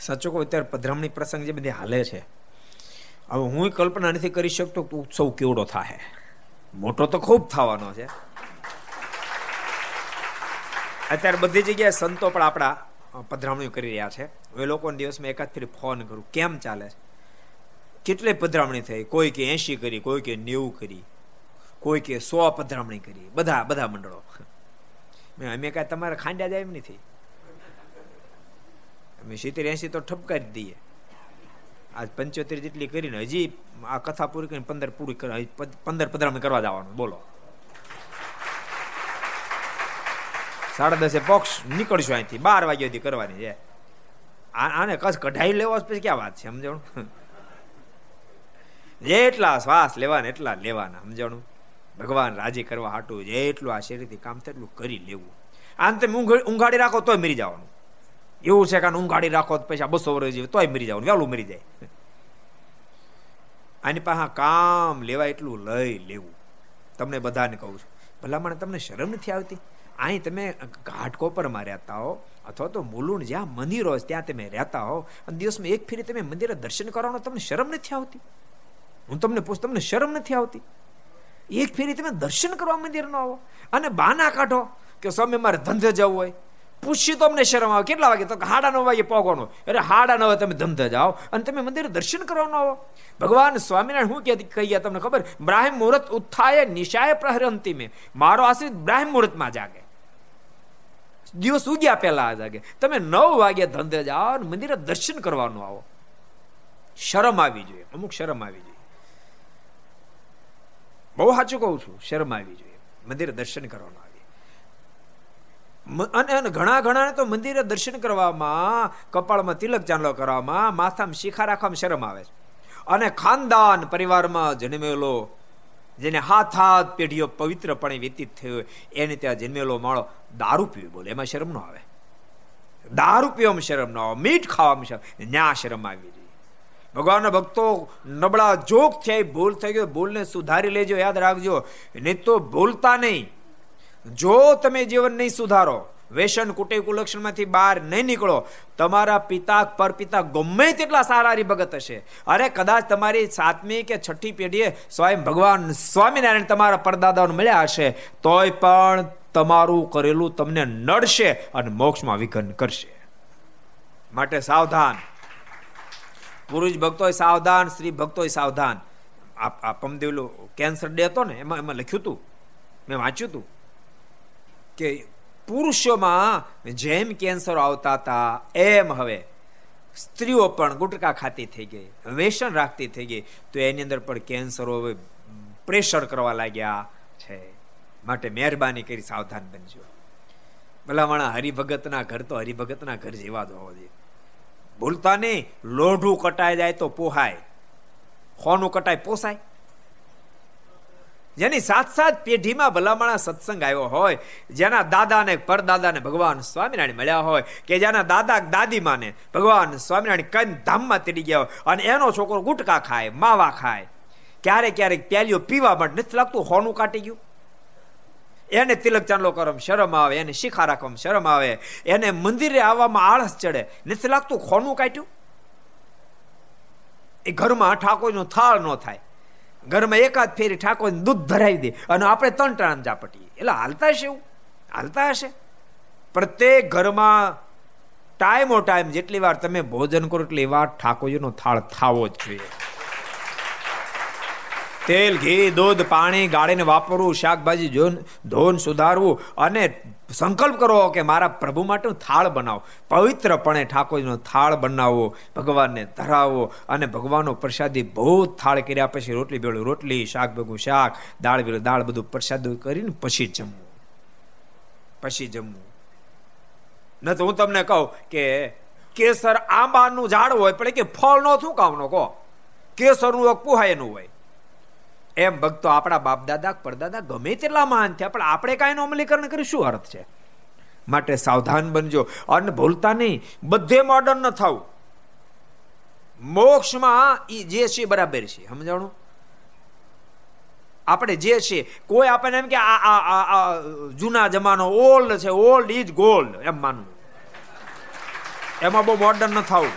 સાચું કહું અત્યારે પધરામણી પ્રસંગ જે બધી હાલે છે. હવે હું કલ્પના નથી કરી શકતો કે ઉત્સવ કેવડો થાય મોટો તો ખૂબ થવાનો છે. અત્યારે બધી જગ્યાએ સંતો પણ આપણા પધરામણી કરી રહ્યા છે. એ લોકોને દિવસમાં એકાદ ફરી ફોન કરું. કેમ ચાલે છે? કેટલી પધરામણી થઈ? કોઈ કે એસી કરી, કોઈ કે નેવું કરી, કોઈ કે સો પધરામણી કરી. બધા બધા મંડળો. મેં, અમે કાંઈ તમારે ખાંડ્યા જાય એમ નથી. અમે સિત્તેર એસી તો ઠપકારી દઈએ. આજ પંચોતેર જેટલી કરીને હજી આ કથા પૂરી કરીને પંદર પૂરી પંદર પંદર કરવા જવાનું, બોલો. સાડા દસે પોક્ષ નીકળશું અહીંથી, બાર વાગ્યા સુધી કરવાની છે. આને કસ કઢાઈ લેવો પછી ક્યાં વાત છે, સમજાણું? જેટલા શ્વાસ લેવાના, એટલા લેવાના, સમજાણું? ભગવાન રાજી કરવા હાટું જેટલું આ શરીરથી કામ એટલું કરી લેવું. આમ તમે ઊંઘાડી રાખો તોય મરી જવાનું. એવું છે કે ઊંઘાડી રાખો તો પૈસા બસો વર્ષ જીવે, તોય મરી જાવ વહેલું મરી જાય. આની પાસે કામ લેવા એટલું લઈ લેવું. તમને બધાને કહું છું. ભલામણ તમને શરમ નથી આવતી? અહીં તમે ઘાટકોપરમાં રહેતા હો, અથવા તો મુલુણ જ્યાં મંદિરો ત્યાં તમે રહેતા હો, અને દિવસમાં એક ફેરી તમે મંદિરે દર્શન કરવાનો તમને શરમ નથી આવતી? હું તમને પૂછ, તમને શરમ નથી આવતી? એક ફેરી તમે દર્શન કરવા મંદિર ન આવો, અને બાના કાઢો કે સ્વામી, મારે ધંધે જવું હોય. પૂછ્યું તો અમને શરમ આવે. કેટલા વાગે? તો હાડા નવ વાગે પહોંચવાનું અરે હાડા નવ તમે ધમધા જાઓ અને તમે મંદિર દર્શન કરવાનો આવો. ભગવાન સ્વામિનારાયણ હું કહેતી કહીએ તમને ખબર? બ્રાહ્મ મુહૂર્ત ઉત્થાય નિશાય પ્રહર અંતિમે મારો આશ્રિત બ્રાહ્મ મુહૂર્તમાં જાગે. દિવસ ઉગ્યા પહેલા જાગે. તમે નવ વાગે ધંધે જાઓ અને મંદિરે દર્શન કરવાનું આવો. શરમ આવી જોઈએ. અમુક શરમ આવી જોઈએ. બહુ સાચું કહું છું. શરમ આવી જોઈએ. મંદિરે દર્શન કરવાનું અને ઘણા ઘણા તો મંદિરે દર્શન કરવામાં, કપાળમાં તિલક ચાંદલો કરવામાં માથામાં શિખા રાખવામાં શરમ આવે છે. અને ખાનદાન પરિવારમાં જન્મેલો, જેને હાથ હાથ પેઢીઓ પવિત્રપણે વ્યતીત થયો એને ત્યાં જન્મેલો માળો દારૂ પીવી બોલે. એમાં શરમ ન આવે. દારૂ પીવામાં શરમ ન આવે. મીઠ ખાવામાં શરમ ન્યા શરમ આવી જોઈએ ભગવાનના ભક્તો નબળા જોગ થયા ભૂલ થઈ ગયો ભૂલને સુધારી લેજો, યાદ રાખજો. નહીં તો ભૂલતા નહીં. જો તમે જીવન નહીં સુધારો વેસન કુટે કુલક્ષણમાંથી બહાર નહીં નીકળો, તમારા પિતા પર પિતા ગમે તેટલા સારા હરિભગત હશે. અરે કદાચ તમારી સાતમી કે છઠ્ઠી પેઢીએ સ્વયં ભગવાન સ્વામિનારાયણ તમારા પરદાદાઓને મળ્યા હશે, તોય પણ તમારું કરેલું તમને નડશે અને મોક્ષમાં વિઘન કરશે. માટે સાવધાન. પુરુષ ભક્તો સાવધાન, સ્ત્રી ભક્તો સાવધાન. આ પમદેવલું કેન્સર ડે હતો ને, એમાં એમાં લખ્યું હતું. મેં વાંચ્યું હતું. કે પુરુષોમાં જેમ કેન્સર આવતા હતા, એમ હવે સ્ત્રીઓ પણ ગુટકા ખાતી થઈ ગઈ, વેસન રાખતી થઈ ગઈ. તો એની અંદર પણ કેન્સરો હવે પ્રેશર કરવા લાગ્યા છે. માટે મહેરબાની કરી સાવધાન બનજો. ભલામણા હરિભગતના ઘર તો હરિભગતના ઘર જેવા જ હોવા જોઈએ. ભૂલતા નહીં, લોઢું કટાઈ જાય તો પોહાય. ખોનું કટાય પોસાય. જેની સાત સાત પેઢીમાં ભલામણા સત્સંગ આવ્યો હોય, જેના દાદા ને પરદાદાને ભગવાન સ્વામિનારાયણ મળ્યા હોય, કે જેના દાદા દાદીમાને ભગવાન સ્વામિનારાયણ કઈ ધામમાં તેડી ગયા હોય, અને એનો છોકરો ગુટકા ખાય, માવા ખાય, ક્યારેક ક્યારેક પ્યાલીઓ પીવા માટે નથી લાગતું, હોનું કાટી ગયું. એને તિલક ચાંદલો કરમ શરમ આવે, એને શિખા રાખવામાં શરમ આવે, એને મંદિરે આવવામાં આળસ ચડે, નથી લાગતું ખોનું કાઢ્યું એ ઘરમાં ઠાકોરનો થાળ ન થાય. ઘરમાં એકાદ ફેરી ઠાકોર દૂધ ભરાવી દે અને આપણે ત્રણ ટાણા ઝાપટીએ. એટલે હાલતા હશે એવું? હાલતા હશે? પ્રત્યેક ઘરમાં ટાઈમો ટાઈમ જેટલી વાર તમે ભોજન કરો એટલી વાર ઠાકોરજીનો થાળ થાવો જ જોઈએ. તેલ, ઘી, દૂધ, પાણી ગાળીને વાપરવું, શાકભાજી ધોન સુધારવું અને સંકલ્પ કરો કે મારા પ્રભુ માટે થાળ બનાવો. પવિત્રપણે ઠાકોરજીનો થાળ બનાવો ભગવાનને ધરાવો અને ભગવાનનો પ્રસાદી બહુ થાળ કર્યા પછી રોટલી બેળું રોટલી, શાક ભેગું શાક, દાળ બેળું દાળ બધું પ્રસાદ કરીને પછી જમવું. પછી જમવું. ન તો હું તમને કહું કે કેસર આંબાનું ઝાડ હોય, પણ કે ફળ નો શું કામનો, કહો. કેસરનું એક પુહાયનું હોય. એમ ભક્તો આપણા બાપ દાદા પરદાદા ગમે તેટલા મહાન થયા, પણ આપણે કાંઈ અમલીકરણ કરી શું અર્થ છે? માટે સાવધાન બનજો. અને ભૂલતા નહીં. બધે મોડર્ન ન થવું. મોક્ષમાં એ જે છે બરાબર છે. સમજાણું? આપણે જે છે, કોઈ આપણને એમ કે આ જૂના જમાનો ઓલ્ડ છે ઓલ્ડ ઇઝ ગોલ્ડ એમ માનવું. એમાં બહુ મોડર્ન ન થવું.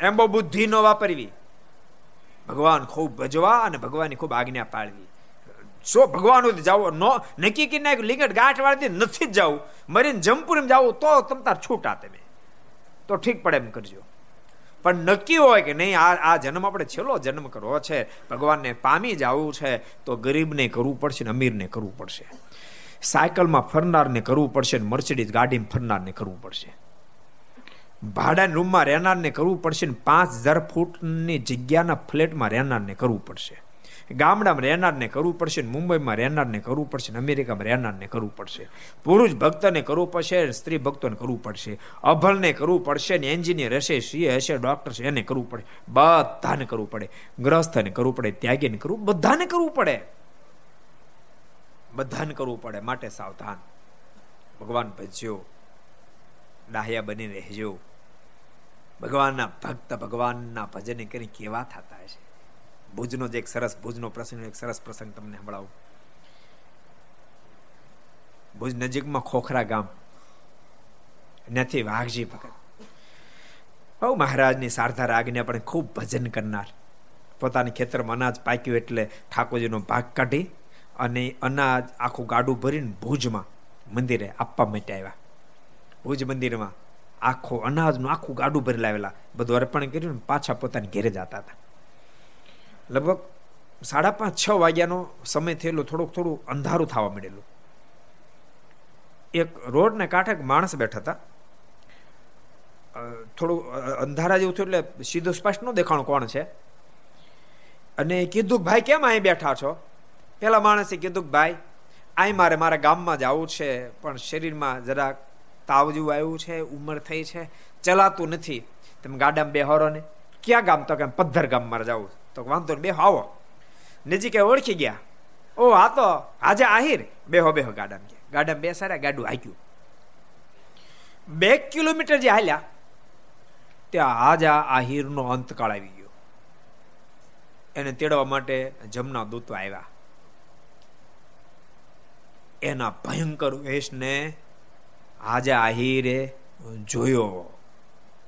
એમ બહુ બુદ્ધિ ન વાપરવી. ભગવાન ખૂબ ભજવા અને ભગવાનની ખૂબ આજ્ઞા પાળવી. સો ભગવાન જાવ નો, નક્કી કરી નાખ્યું લિંગટ ગાંઠ વાળતી નથી જ જવું મરીને જમપુર જાવું તો તમતાર છૂટા તમે. તો ઠીક પડે એમ કરજો. પણ નક્કી હોય કે નહીં, આ આ જન્મ આપણે છેલ્લો જન્મ કરવો છે. ભગવાનને પામી જવું છે, તો ગરીબને કરવું પડશે ને અમીરને કરવું પડશે. સાયકલમાં ફરનારને કરવું પડશે ને મર્સિડીઝ ગાડીમાં ફરનારને કરવું પડશે. ભાડાના રૂમમાં રહેનારને કરવું પડશે ને પાંચ હજાર ફૂટની જગ્યાના ફ્લેટમાં રહેનારને કરવું પડશે. ગામડામાં રહેનારને કરવું પડશે ને મુંબઈમાં રહેનારને કરવું પડશે ને અમેરિકામાં રહેનારને કરવું પડશે. પુરુષ ભક્તને કરવું પડશે સ્ત્રી ભક્તોને કરવું પડશે. અભલને કરવું પડશે ને એન્જિનિયર હશે, સીએ હશે, ડૉક્ટર છે એને કરવું પડે. બધાને કરવું પડે. ગ્રસ્થને કરવું પડે, ત્યાગીને કરવું બધાને કરવું પડે. બધાને કરવું પડે માટે સાવધાન. ભગવાન ભજ્યો. ડાહ્યા બની રહેજો. ભગવાનના ભક્ત ભગવાનના ભજન કરી કેવા થતા છે ભુજનો જે એક સરસ, ભુજનો પ્રસંગ, એક સરસ પ્રસંગ તમને સંભળાવું. ભુજ નજીકમાં ખોખરા ગામ. નથી વાઘજી ભગત. બહુ મહારાજની શારદા રાગને પણ ખૂબ ભજન કરનાર. પોતાની ખેતરમાં અનાજ પાક્યું એટલે ઠાકોરજીનો ભાગ કાઢી અને અનાજ આખું ગાડું ભરીને ભુજમાં મંદિરે આપવા માટે આવ્યા. ભુજ મંદિરમાં આખો અનાજનું, આખું ગાડું ભરી લાવેલા બધું અર્પણ કર્યું પાછા પોતાની ઘેરે જતા હતા. લગભગ સાડા પાંચ, છ વાગ્યાનો સમય થયેલો, થોડુંક, થોડું અંધારું થવા મળેલું એક રોડને કાંઠે માણસ બેઠા હતા. થોડું અંધારા જેવું થયું એટલે સીધું સ્પષ્ટ ન દેખાણું કોણ છે. અને કીધું ભાઈ, કેમ અહીં બેઠા છો? પેલા માણસે કીધું ભાઈ અહીં મારે મારા ગામમાં જવું છે, પણ શરીરમાં જરાક તાવ જેવું આવ્યું છે, ઉંમર થઈ છે, ચલાતું નથી. તમે ગાડામાં બેહારો ને. ક્યાં ગામ તો કે પદ્ધર ગામ મારે જવું તો વાંધો ને બે આવો. નજીકે ઓળખી ગયા. ઓ આ તો, આજે આહિર. બેહો બેહો ગાડામાં ગયા. ગાડામાં બેસાડ્યા, ગાડું હાક્યું. બે કિલોમીટર જે હાલ્યા, ત્યાં આજા આહિરનો અંતકાળ આવી ગયો. એને તેડવા માટે જમના દૂતો આવ્યા. એના ભયંકર વેશને આજે આહિરે જોયો,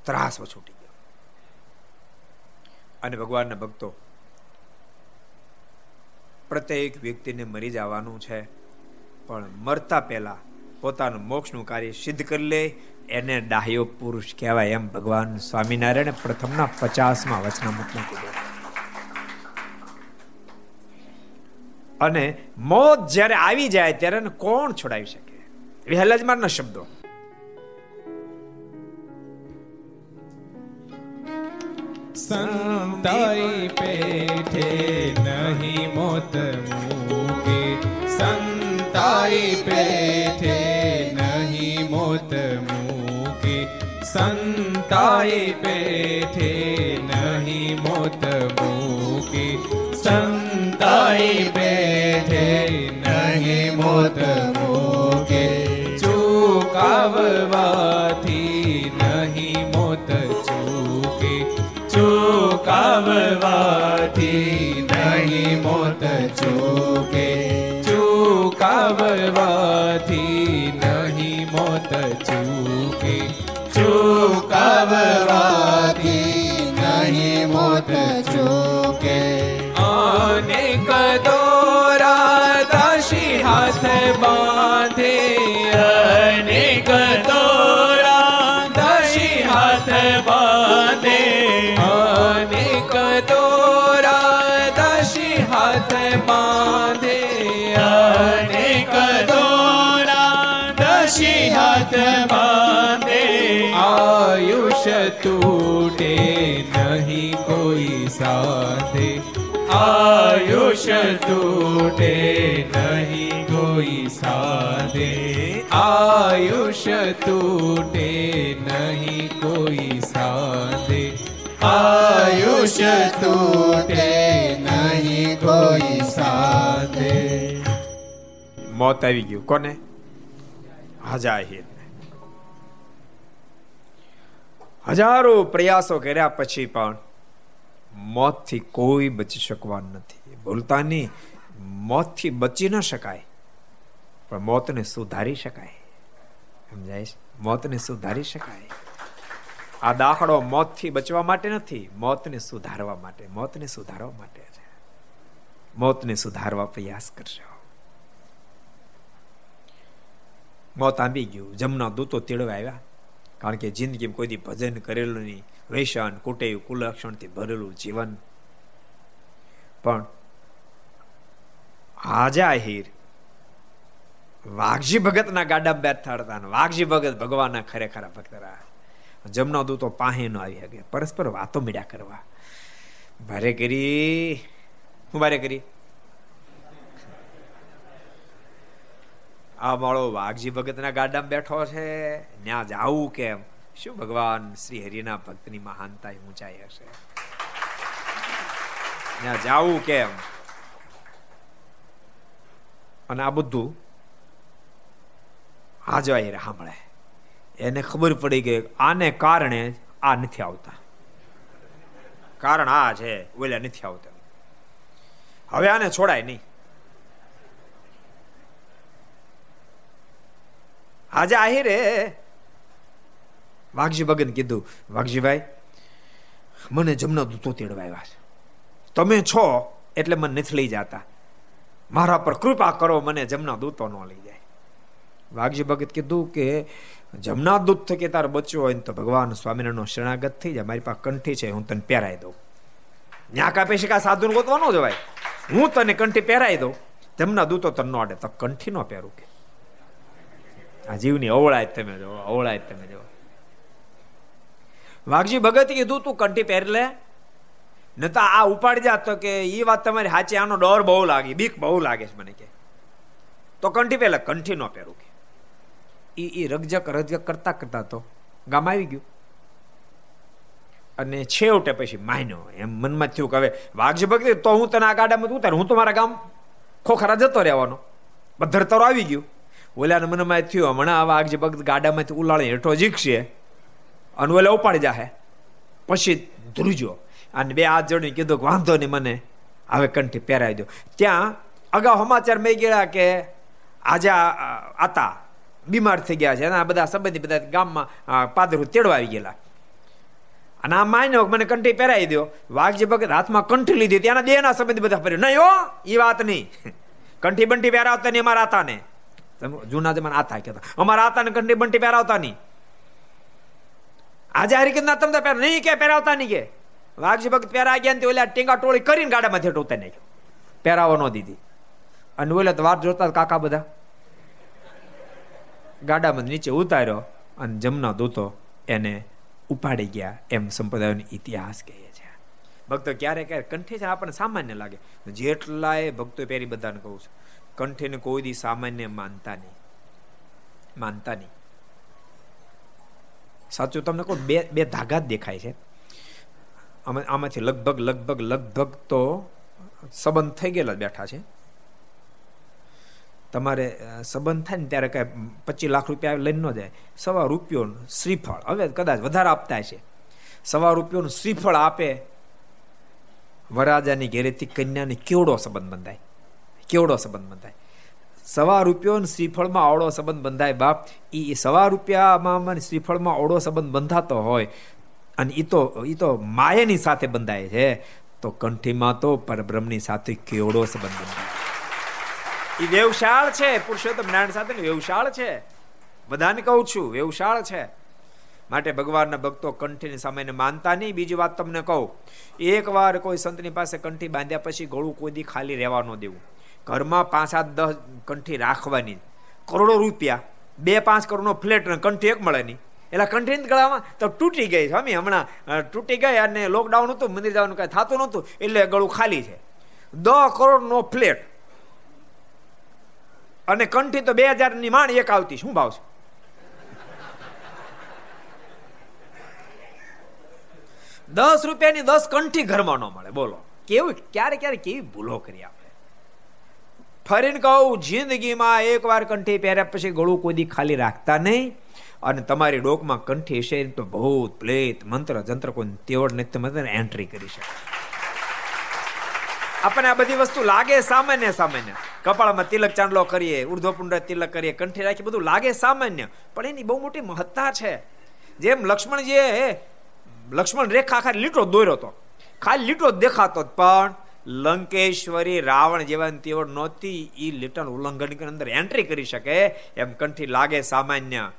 ત્રાસ છૂટી ગયો. અને ભગવાનના ભક્તો, પ્રત્યેક વ્યક્તિને મરી જવાનું છે, પણ મરતા પહેલા પોતાનું મોક્ષનું કાર્ય સિદ્ધ કરી લે, એને ડાહ્યો પુરુષ કહેવાય એમ ભગવાન સ્વામિનારાયણ પ્રથમના પચાસમાં વચનામૃતમાં કીધું અને મોત જ્યારે આવી જાય ત્યારે કોણ છોડાવી શકે? વિહલજમારના શબ્દો. સંતાઈ પેઠે નહીં મોત મૂકે. સંતાઈ પેઠે નહીં મોત મૂકે. સંતાઈ પેઠે નહીં મોત મૂકે. સંતાઈ પેઠે નહીં મોત મૂકે ચૂકાવવાથી નહીં મોત ચૂકે. ચોકાવવાથી નહીં મોત ચૂકે. તૂટે નહીં કોઈ સાથે. આયુષ તૂટે નહીં કોઈ સાથે. આયુષ તૂટે નહીં કોઈ સાથે. આયુષ તૂટે નહીં કોઈ સાથે. મોત આવી ગયું. કોને? હાજાહિર હજારો પ્રયાસો કર્યા પછી પણ મોતથી કોઈ બચી શકવાનું નથી. ભૂલતાની મોતથી બચી ન શકાય, પણ મોતને સુધારી શકાય. સમજાય મોતને સુધારી શકાય. આ દાખલો મોતથી બચવા માટે નથી, મોતને સુધારવા માટે, મોતને સુધારવા માટે છે. મોતને સુધારવા પ્રયાસ કરશો મોત આંબી ગયું, જમના દૂતો તેડવા આવ્યા. કારણ કે જિંદગીમાં કોઈ દી ભજન કરેલું નહીં. વૈશાન કુટેવ કુલક્ષણથી ભરેલું જીવન. પણ આજા હીર વાઘજી ભગતના ગાડા બેઠાડતા વાઘજી ભગત ભગવાનના ખરેખરા ભક્ત રહ્યા. જમના દૂતો પાહે ન આવી શકે. પરસ્પર વાતો મીડ્યા કરવા. ભારે કરી. હું ભારે કરી? આ માળો વાઘજી ભગતના ગાડામાં બેઠો છે. ત્યાં જાવું કેમ? શું ભગવાન શ્રી હરિના ભક્તની મહાનતા ઊંચાઈ હશે? ત્યાં જાવું કેમ? અને આ બધું એ સાંભળે. એને ખબર પડી ગઈ આને કારણે આ નથી આવતા. કારણ આ છે, ઓલા નથી આવતા. હવે આને છોડાય નહીં. આજે આહિરે વાઘજી ભગત કીધું, વાઘજીભાઈ, મને જમના દૂતો તેડવા આવ્યા છે. તમે છો એટલે મને નથી લઈ જતા. મારા પર કૃપા કરો, મને જમના દૂતો ન લઈ જાય. વાઘજી ભગત કીધું કે જમના દૂધ થકી તાર બચ્યો હોય તો ભગવાન સ્વામિનારાયણનો શરણાગત થઈ જાય. મારી પાસે કંઠી છે, હું તને પહેરાઈ દઉં. ન્યા કાપે છે કાં સાધુ ગોતવાનો જવાય? હું તને કંઠી પહેરાઈ દઉં. જમના દૂતો તને ન અડે તો કંઠી ન પહેરું કે. આ જીવની અવળાય તમે જો અવળાય તમે જો વાઘજી, ભગત કીધું તું કંઠી પહેરી લે નતા આ ઉપાડી જા તો કે એ વાત તમારી સાચી, આનો ડર બહુ લાગે, બીક બહુ લાગે છે મને કે. તો કંઠી પહેલા કંઠી ન પહેરું કે. એ એ રગજક, રજક કરતા કરતા તો ગામ આવી ગયું. અને છેવટે પછી માન્યો, એમ મનમાં થયું કે હવે વાઘજી, ભગત, તો હું તને આ ગાડામાં ઉતાર, હું તો મારા ગામ ખોખરા જતો રહેવાનો. બધરતરો આવી ગયું. ઓલાને મનમાં થયું, હમણાં આ જે ભક્ત ગાડામાંથી ઉલાળી હેઠો જીકશે અને ઓલા ઉપાડી જાહે. પછી ધ્રુજો અને બે હાથ જોડીને કીધું કે વાંધો નહીં મને, હવે કંઠી પહેરાવી દો. ત્યાં અગાઉ સમાચાર મેં ગયા કે આજે આતા બીમાર થઈ ગયા છે. અને આ બધા સંબંધી બધા ગામમાં પાદરું તેડવા આવી ગયેલા. અને આ માન્યો મને કંઠી પહેરાવી દો. વાઘજી ભગત હાથમાં કંઠી લીધી, ત્યાંના દેહના સંબંધી બધા ફર્યું. નહીં હો એ વાત નહીં. કંઠી બંટી પહેરાવતા નહીં અમારા જૂના જમાના આતા કહેતા. અમારા આતાને કંઠી બંટી પહેરાવતા નહીં. આજે હારી કીધું તમને પહેર, નહીં કે પહેરાવતા નહીં કે. વાઘજી ભગત પહેરા ગયા તે ઓલા ટીંગા ટોળી કરીને ગાડામાં થેટ ઉતારી નાખ્યો. પહેરાવો ન દીધી. અને ઓલે તો વાત જોતા કાકા બધા. ગાડામાં નીચે ઉતાર્યો અને જમના દૂતો એને ઉપાડી ગયા એમ સંપ્રદાયનો ઇતિહાસ કહે છે. ભક્તો ક્યારેક ક્યારેક કંઠી છે આપણને સામાન્ય લાગે. જેટલાય ભક્તો પહેરી બધાને કહું છું. કંઠીને કોઈ દી સામાન્ય માનતા નહીં માનતા નહીં સાચું તમને કહું, બે બે ધાગા જ દેખાય છે. આમાંથી લગભગ લગભગ લગભગ તો સંબંધ થઈ ગયેલા બેઠા છે. તમારે સંબંધ થાય ને ત્યારે કાંઈ પચીસ લાખ રૂપિયા લઈને ન જાય. સવા રૂપિયો શ્રીફળ. હવે કદાચ વધારે આપતા છે સવા રૂપિયોનું શ્રીફળ આપે. વરાજાની ઘેરેથી કન્યાને કેવડો સંબંધ બંધાય? કેવડો સંબંધ બંધાય? સવા રૂપિયો શ્રીફળમાં ઓળો સંબંધ બંધાય, બાપ. એ સવા રૂપિયામાં શ્રીફળમાં ઓળો સંબંધ બંધાતો હોય અને એ તો એ તો માયાની સાથે બંધાય છે, તો કંઠીમાં તો પરબ્રહ્મની સાથે કેવડો સંબંધ બંધાય? એ વ્યવશાળ છે, પુરુષોત્તમ નારાયણ સાથે વ્યવશાળ છે. બધાને કહું છું વ્યવશાળ છે. માટે ભગવાનના ભક્તો કંઠીની સામે માનતા નહીં. બીજી વાત તમને કહું એકવાર કોઈ સંતની પાસે કંઠી બાંધ્યા પછી ગળું કોઈ દી ખાલી રહેવા ન દેવું. ઘરમાં પાંચ સાત દસ કંઠી રાખવાની. કરોડો રૂપિયા. બે પાંચ કરોડનો ફ્લેટ કંઠી એક મળે નહીં. એટલે કંઠી ગળામાં તો તૂટી ગઈ સ્વામી હમણાં તૂટી ગઈ અને લોકડાઉન હતું, મંદિર જવાનું કાંઈ થતું નહોતું, એટલે ગળું ખાલી છે. દસ કરોડનો ફ્લેટ. અને કંઠી તો બે હજારની માણ એક આવતી, શું ભાવ છે? દસ રૂપિયાની દસ કંઠી ઘરમાં ન મળે, બોલો. કેવું, ક્યારે ક્યારે કેવી ભૂલો કરી આપણે. ફરીને કહું, જિંદગીમાં એકવાર કંઠી પહેર્યા પછી ગળું કોઈ ખાલી રાખતા નહીં. અને તમારી ડોકમાં કંઠી છે તો ભૂત, પ્લેત, મંત્ર, જંત્ર કોઈ તેવડ નથી. તમે એન્ટ્રી કરી શકે. આપણને આ બધી વસ્તુ લાગે સામાન્ય સામાન્ય. કપાળમાં તિલક ચાંદલો કરીએ, ઉર્ધ્વપુંડ તિલક કરીએ, કંઠી રાખી બધું લાગે સામાન્ય. પણ એની બહુ મોટી મહત્તા છે. જેમ લક્ષ્મણજીએ, લક્ષ્મણ રેખા ખાલી લીટો દોર્યો હતો ખાલી લીટો દેખાતો પણ લંકેશ્વરી રાવણ જેવા તેવડ નહોતી એ લિટન ઉલ્લંઘન અંદર એન્ટ્રી કરી શકે. એમ કંઠી લાગે સામાન્ય.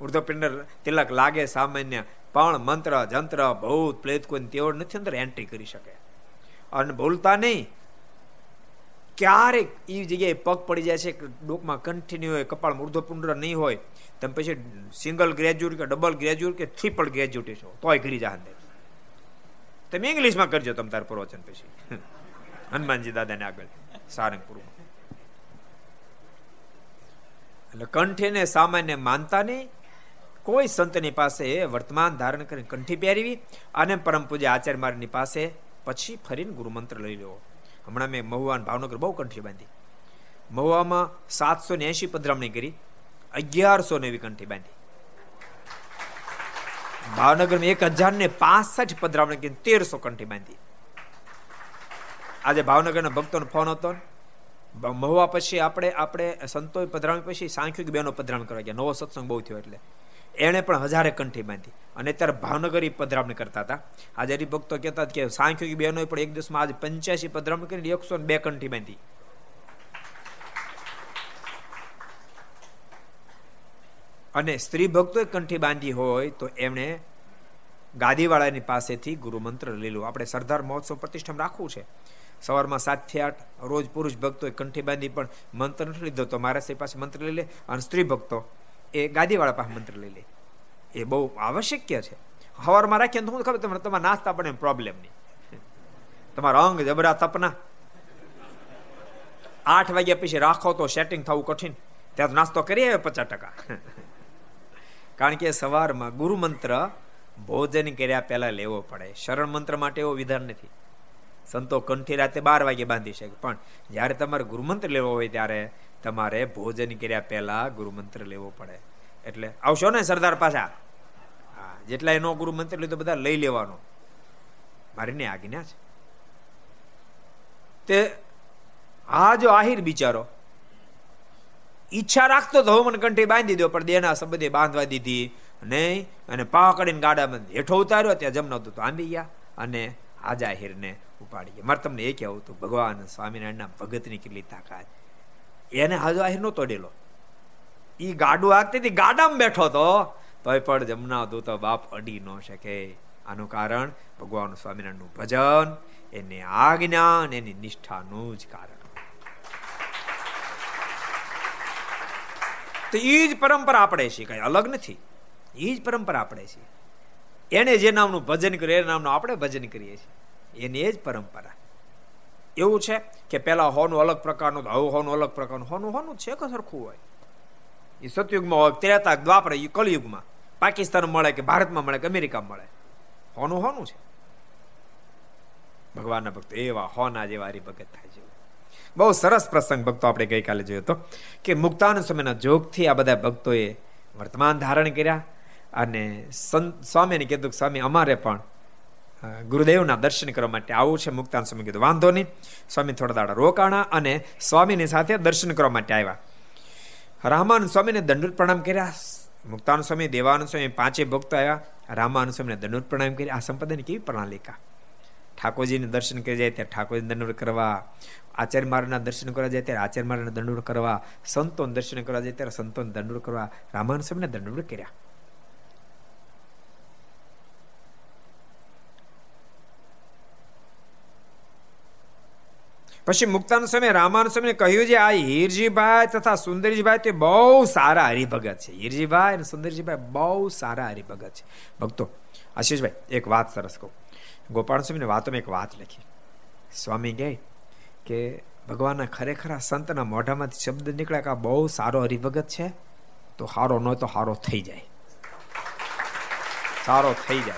ઉર્ધ્વપિંડ તિલક લાગે સામાન્ય. પણ મંત્ર, જંત્ર, ભૂત, પ્લેત કોઈ તેવડ નથી અંદર એન્ટ્રી કરી શકે. અને ભૂલતા નહીં. ક્યારેક એ જગ્યાએ પગ પડી જાય છે ડોકમાં કન્ટિન્યુ હોય કપાળ ઉર્ધ્વપુંડ નહીં હોય તમે પછી સિંગલ ગ્રેજ્યુએટ કે ડબલ ગ્રેજ્યુએટ કે ટ્રિપલ ગ્રેજ્યુએટ છો તોય ઘરી જહાન તમે ઇંગ્લિશમાં કરજો તમે તાર પ્રવચન પછી. હનુમાનજી દાદાને આગળ સારંગપુરમાં એટલે કંઠીને સામાન્ય માનતા નહીં. કોઈ સંતની પાસે વર્તમાન ધારણ કરીને કંઠી પહેરવી અને પરમ પૂજ્ય આચાર્ય મારની પાસે પછી ફરીને ગુરુમંત્ર લઈ લેવો. હમણાં મેં મહુવાન ભાવનગર બહુ કંઠી બાંધી. મહુવામાં સાતસો ને એસી પધરામણી કરી, અગિયારસો નેવી કંઠી બાંધી. ભાવનગરમાં એક હજાર ને પાસઠ પધરામણી કરી તેરસો કંઠી બાંધી. આજે ભાવનગરના ભક્તોનો ફોન હતો મહુવા પછી આપણે આપણે સંતોષ પધરાવી પછી સાંખ્યુક બેનો પધરામણી કરવા ગયા. નવો સત્સંગ બહુ થયો એટલે. એણે પણ હજારે કંઠી બાંધી. અને અત્યારે ભાવનગર એ પધરામણી કરતા હતા. આજે હરિભક્તો કહેતા કે સાંખ્યુક બહેનો પણ એક દિવસમાં આજે પંચ્યાસી પધરામણી કરીને એકસો બે કંઠી બાંધી. અને સ્ત્રી ભક્તોએ કંઠી બાંધી હોય તો એમણે ગાદીવાળાની પાસેથી ગુરુ મંત્ર લીલું. આપણે સરદાર મહોત્સવ પ્રતિષ્ઠા રાખવું છે. સવારમાં સાતથી આઠ, રોજ પુરુષ ભક્તોએ કંઠી બાંધી પણ મંત્ર નથી લીધો. તો મારા પાસે મંત્ર લઈ લે અને સ્ત્રી ભક્તો એ ગાદીવાળા પાસે મંત્ર લઈ લે. એ બહુ આવશ્યક છે. સવારમાં રાખીએ તો હું ખબર? તમને તમારે નાસ્તા પણ એમ પ્રોબ્લેમ નહીં. તમારા અંગ જબરા તપના. આઠ વાગ્યા પછી રાખો તો સેટિંગ થવું કઠિન. ત્યાં નાસ્તો કરી આવે પચાસ ટકા. કારણ કે સવારમાં ગુરુ મંત્ર ભોજન કર્યા પહેલા લેવો પડે. શરણ મંત્ર માટે એવો વિધાન નથી. સંતો કંઠી રાતે બાર વાગે બાંધી શકે. પણ જ્યારે તમારે ગુરુમંત્ર લેવો હોય ત્યારે તમારે ભોજન કર્યા પહેલા ગુરુમંત્ર લેવો પડે. એટલે આવશો ને સરદાર પાછા? હા, જેટલા એનો ગુરુમંત્ર લીધો બધા લઈ લેવાનો. મારી ને આજ્ઞા છે. તે આ જો આહિર બિચારો, ઈચ્છા રાખતો તો મને કંઠી બાંધી દો, પણ દેના સંબંધે બાંધવા દીધી નહીં. અને પાકડીને ગાડામાં હેઠો ઉતાર્યો, ત્યાં જમનો તો આંબી ગયા. અને આ જાહેરને ઉપાડી ગયા મારે તમને એ કહેવું હતું, ભગવાન સ્વામિનારાયણના ભગતની કેટલી તાકાત. એને હાજો આહિર નો તોડેલો એ ગાડું આગતી હતી, ગાડામાં બેઠો તો તોય પણ જમના તો બાપ અડી ન શકે. આનું કારણ ભગવાન સ્વામિનારાયણનું ભજન, એની આજ્ઞા એની નિષ્ઠાનું જ કારણ. તો એ જ પરંપરા આપણે છીએ, કઈ અલગ નથી. એ જ પરંપરા આપણે છીએ. એને જે નામનું ભજન કર્યું એ નામનું આપણે ભજન કરીએ છીએ. એની એ જ પરંપરા. એવું છે કે પેલા હોનું અલગ પ્રકારનું, હવે હોનું અલગ પ્રકારનું. હોનું હોનું છે કે સરખું હોય? એ સતયુગમાં હોય ત્રેતા દ્વાપર, એ કલયુગમાં. પાકિસ્તાન મળે કે ભારતમાં મળે કે અમેરિકા મળે? હોનું હોનું છે. ભગવાનના ભક્તો, એવા હોના જેવા હરિભગત થાય છે. બહુ સરસ પ્રસંગ ભક્તો આપણે ગઈકાલે જોયો હતો કે મુક્તાન સમયના જોગથી આ બધા ભક્તોએ વર્તમાન ધારણ કર્યા અને સ્વામીને કીધું કે, સ્વામી, અમારે પણ ગુરુદેવના દર્શન કરવા માટે આવું છે મુક્તાન સ્વામી કીધું, વાંધો નહીં સ્વામી થોડા દાડા રોકાણા અને સ્વામીની સાથે દર્શન કરવા માટે આવ્યા. રામાનંદ સ્વામીને દંડોત પ્રણામ કર્યા, મુક્તાન સ્વામી, દેવાનંદ સ્વામી પાંચે ભક્તો આવ્યા, રામાનંદ સ્વામીને દંડોત પ્રણામ કર્યા. આ સંપદાની કેવી પ્રણાલિકા? ઠાકોરજીને દર્શન કરી જાય ત્યારે ઠાકોરજી દંડોળ કરવા, આચાર્ય મારના દર્શન કરવા જાય ત્યારે આચાર્ય મારના દંડોત કરવા, સંતોન દર્શન કરવા જાય ત્યારે સંતોન દંડોળ કરવા રામાનુ સ્વામીને દંડોત કર્યા. પછી મુક્તાન સ્વામી રામાનુ સ્વામીને કહ્યું છે, આ હીરજીભાઈ તથા સુંદરજીભાઈ તે બહુ સારા હરિભગત છે. હીરજીભાઈ અને સુંદરજીભાઈ બહુ સારા હરિભગત છે. ભક્તો, આશીષભાઈ, એક વાત સરસ કહું. ગોપાલ સ્વામીને વાતોમાં એક વાત લખી. સ્વામી કહે કે ભગવાનના ખરેખર સંતના મોઢામાંથી શબ્દ નીકળ્યા કે બહુ સારો હરિભગત છે, તો સારો ન તો સારો થઈ જાય. સારો થઈ જાય.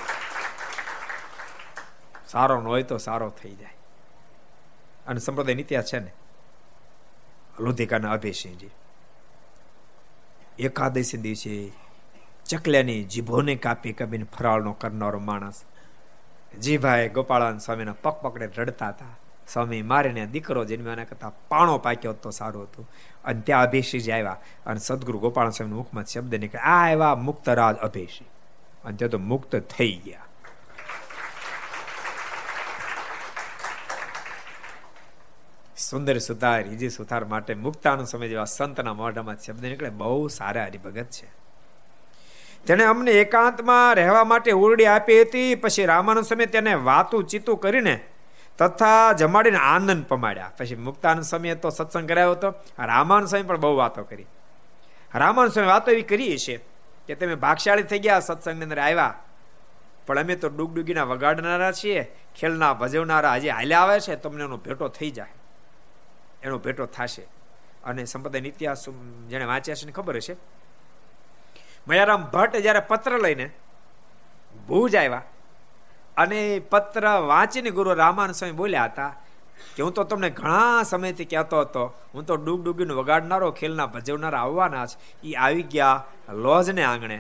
સારો ન હોય તો સારો થઈ જાય. અને સંપ્રદાય નીત્યા છે ને? લુધિકાના અભયસિંહજી. એકાદશી દિવસે ચકલ્યાની જીભોને કાપી કાપીને ફરાળનો કરનારો માણસ. જીભાઈ ગોપાળાન સ્વામીના પગ પકડે રડતા હતા. સ્વામી મારીને દીકરો જન્મ્યો કરતા પાણો પાક્યો તો સારું હતું. અને ત્યાં અભિષેક આવ્યા અને સદગુરુ ગોપાલ સ્વામી મુખમાં શબ્દ નીકળ્યા. આ એવા મુક્તરાજ અભિષેક અને તે તો મુક્ત થઈ ગયા. સુંદર સુધાર હિજી સુથાર માટે મુક્તાનો સમય જેવા સંતના મોઢામાં શબ્દ નીકળે. બહુ સારા હરિભગત છે. તેણે અમને એકાંતમાં રહેવા માટે ઓરડી આપી હતી, પછી રામાનંદ સમય તેને વાતું ચીતું કરીને તથા જમાડીને આનંદ પમાડ્યા. પછી મુક્તાનંદ સમયે તો સત્સંગ કરાયો હતો. રામાનંદ સ્વામી પણ બહુ વાતો કરી. રામાનંદ સ્વામી વાતો એવી કરીએ છીએ કે તમે ભાગશાળી થઈ ગયા, સત્સંગની અંદર આવ્યા. પણ અમે તો ડુગડુગીના વગાડનારા છીએ, ખેલના ભજવનારા હજી હાલ્યા આવે છે, તમને એનો ભેટો થઈ જાય. એનો ભેટો થશે. અને સંપ્રદાય ઇતિહાસ જેને વાંચ્યા છે ખબર હશે? મયારામ ભટ્ટ જ્યારે પત્ર લઈને ભુજ આવ્યા અને પત્ર વાંચીને ગુરુ રામાન સ્વામી બોલ્યા હતા કે હું તો તમને ઘણા સમયથી કહેતો હતો, હું તો ડૂબ ડૂબીને વગાડનારો, ખેલના ભજવનારા આવવાના છે એ આવી ગયા લોજને આંગણે.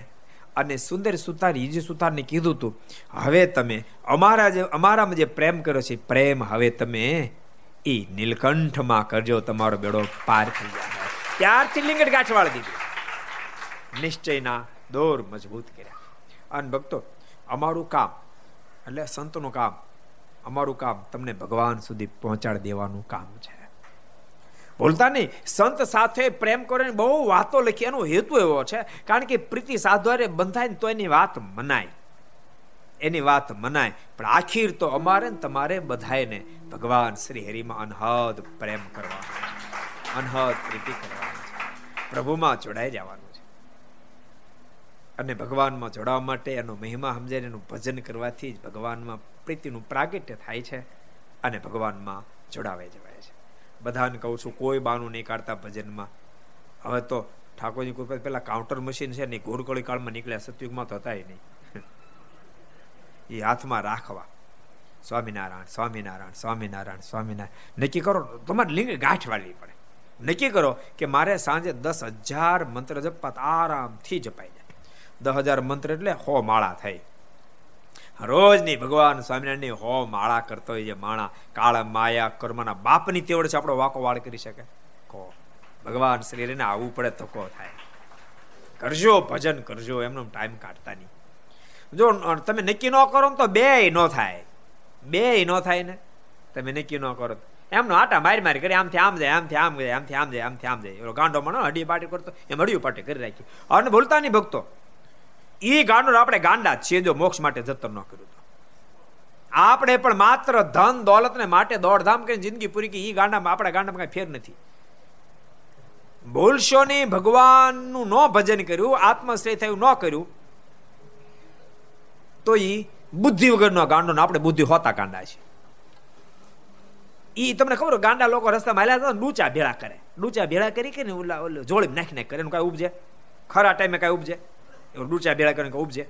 અને સુંદર સુતાર ઈજ સુતારને કીધું તું, હવે તમે અમારા જે, અમારામાં જે પ્રેમ કર્યો છે પ્રેમ હવે તમે એ નીલકંઠમાં કરજો, તમારો બેડો પાર થઈ જાય. ત્યારથી લિંગટ ગાંઠવાળી દીધી. નિશ્ચયના દોર મજબૂત કર્યા. અને ભક્તો, અમારું કામ, એટલે સંતનું કામ, અમારું કામ તમને ભગવાન સુધી પહોંચાડી દેવાનું કામ છે. બોલતા નહીં, સંત સાથે પ્રેમ કરીને બહુ વાતો લખી એનો હેતુ એવો છે, કારણ કે પ્રીતિ સાધવારે બંધાય ને તો એની વાત મનાય. એની વાત મનાય. પણ આખીર તો અમારે ને તમારે બધાને ભગવાન શ્રી હરિમાં અનહદ પ્રેમ કરવાનો અનહદ પ્રીતિ કરવાની પ્રભુમાં જોડાઈ જવાનું છે. અને ભગવાનમાં જોડાવા માટે એનો મહિમા સમજાય એનું ભજન કરવાથી જ ભગવાનમાં પ્રીતિનું પ્રાગટ્ય થાય છે અને ભગવાનમાં જોડાવાઈ જવાય છે. બધાને કહું છું, કોઈ બાનું નહીં કાઢતા ભજનમાં. હવે તો ઠાકોરજી કૃપા પેલા કાઉન્ટર મશીન છે ને ઘોરકળી કાળમાં નીકળ્યા, સતયુગમાં તો હતા નહીં. એ હાથમાં રાખવા. સ્વામિનારાયણ સ્વામિનારાયણ સ્વામિનારાયણ સ્વામિનારાયણ. નક્કી કરો, તમારે લિંગ ગાંઠ વાળવી પડે. નક્કી કરો કે મારે સાંજે દસ હજાર મંત્ર જપવા આરામથી જપાઈ જાય. દસ હજાર મંત્ર એટલે હો માળા થઈ. રોજની ભગવાન સ્વામિનારાયણની હો માળા કરતો હોય જે માણા. કાળા માયા કર્મના બાપની તેવડ છે આપણો વાકો વાળ કરી શકે. કો? ભગવાન શ્રીને આવવું પડે તો કો થાય? કરજો, ભજન કરજો, એમનો ટાઈમ કાઢતા નહીં. જો તમે નક્કી ન કરો તો બે ન થાય. બે ન થાય ને, તમે નક્કી ન કરો. એમનો આટા મારી મારી કરી, આમથી આમ જાય, આમથી આમ જાય, આમથી આમ જાય, આમથી આમ જાય. એનો ગાંડો મળે હડી પાટી કરતો, એમ હડિયું પાટી કરી રાખી. અને ભૂલતા નહીં ભક્તો. એ ગાંડો આપણે ગાંડા છીએ, જો મોક્ષ માટે જતન ન કર્યું તો. આપણે પણ માત્ર ધન દોલતને માટે દોડધામ કરીને જિંદગી પૂરી કે એ ગાંડામાં, આપણા ગાંડામાં કાંઈ ફેર નથી. ભૂલશો નહીં, ભગવાનનું ન ભજન કર્યું, આત્મશ્રેય થયું, ન કર્યું. તો એ બુદ્ધિ વગરનો ગાંડો આપણે બુદ્ધિ હોતા ગાંડા છે. એ તમને ખબર ગાંડા લોકો રસ્તામાં માલ્યા હતા ડૂચા ભેળા કરે. ડૂચા ભેળા કરી કે ને ઓલા ઓલું જોડી નાખી નાખી કરે, એનું કાંઈ ઉપજે? ખરા ટાઈમે કાંઈ ઉપજે? એવું ડૂચા ભેળા કરીને ઉપજે?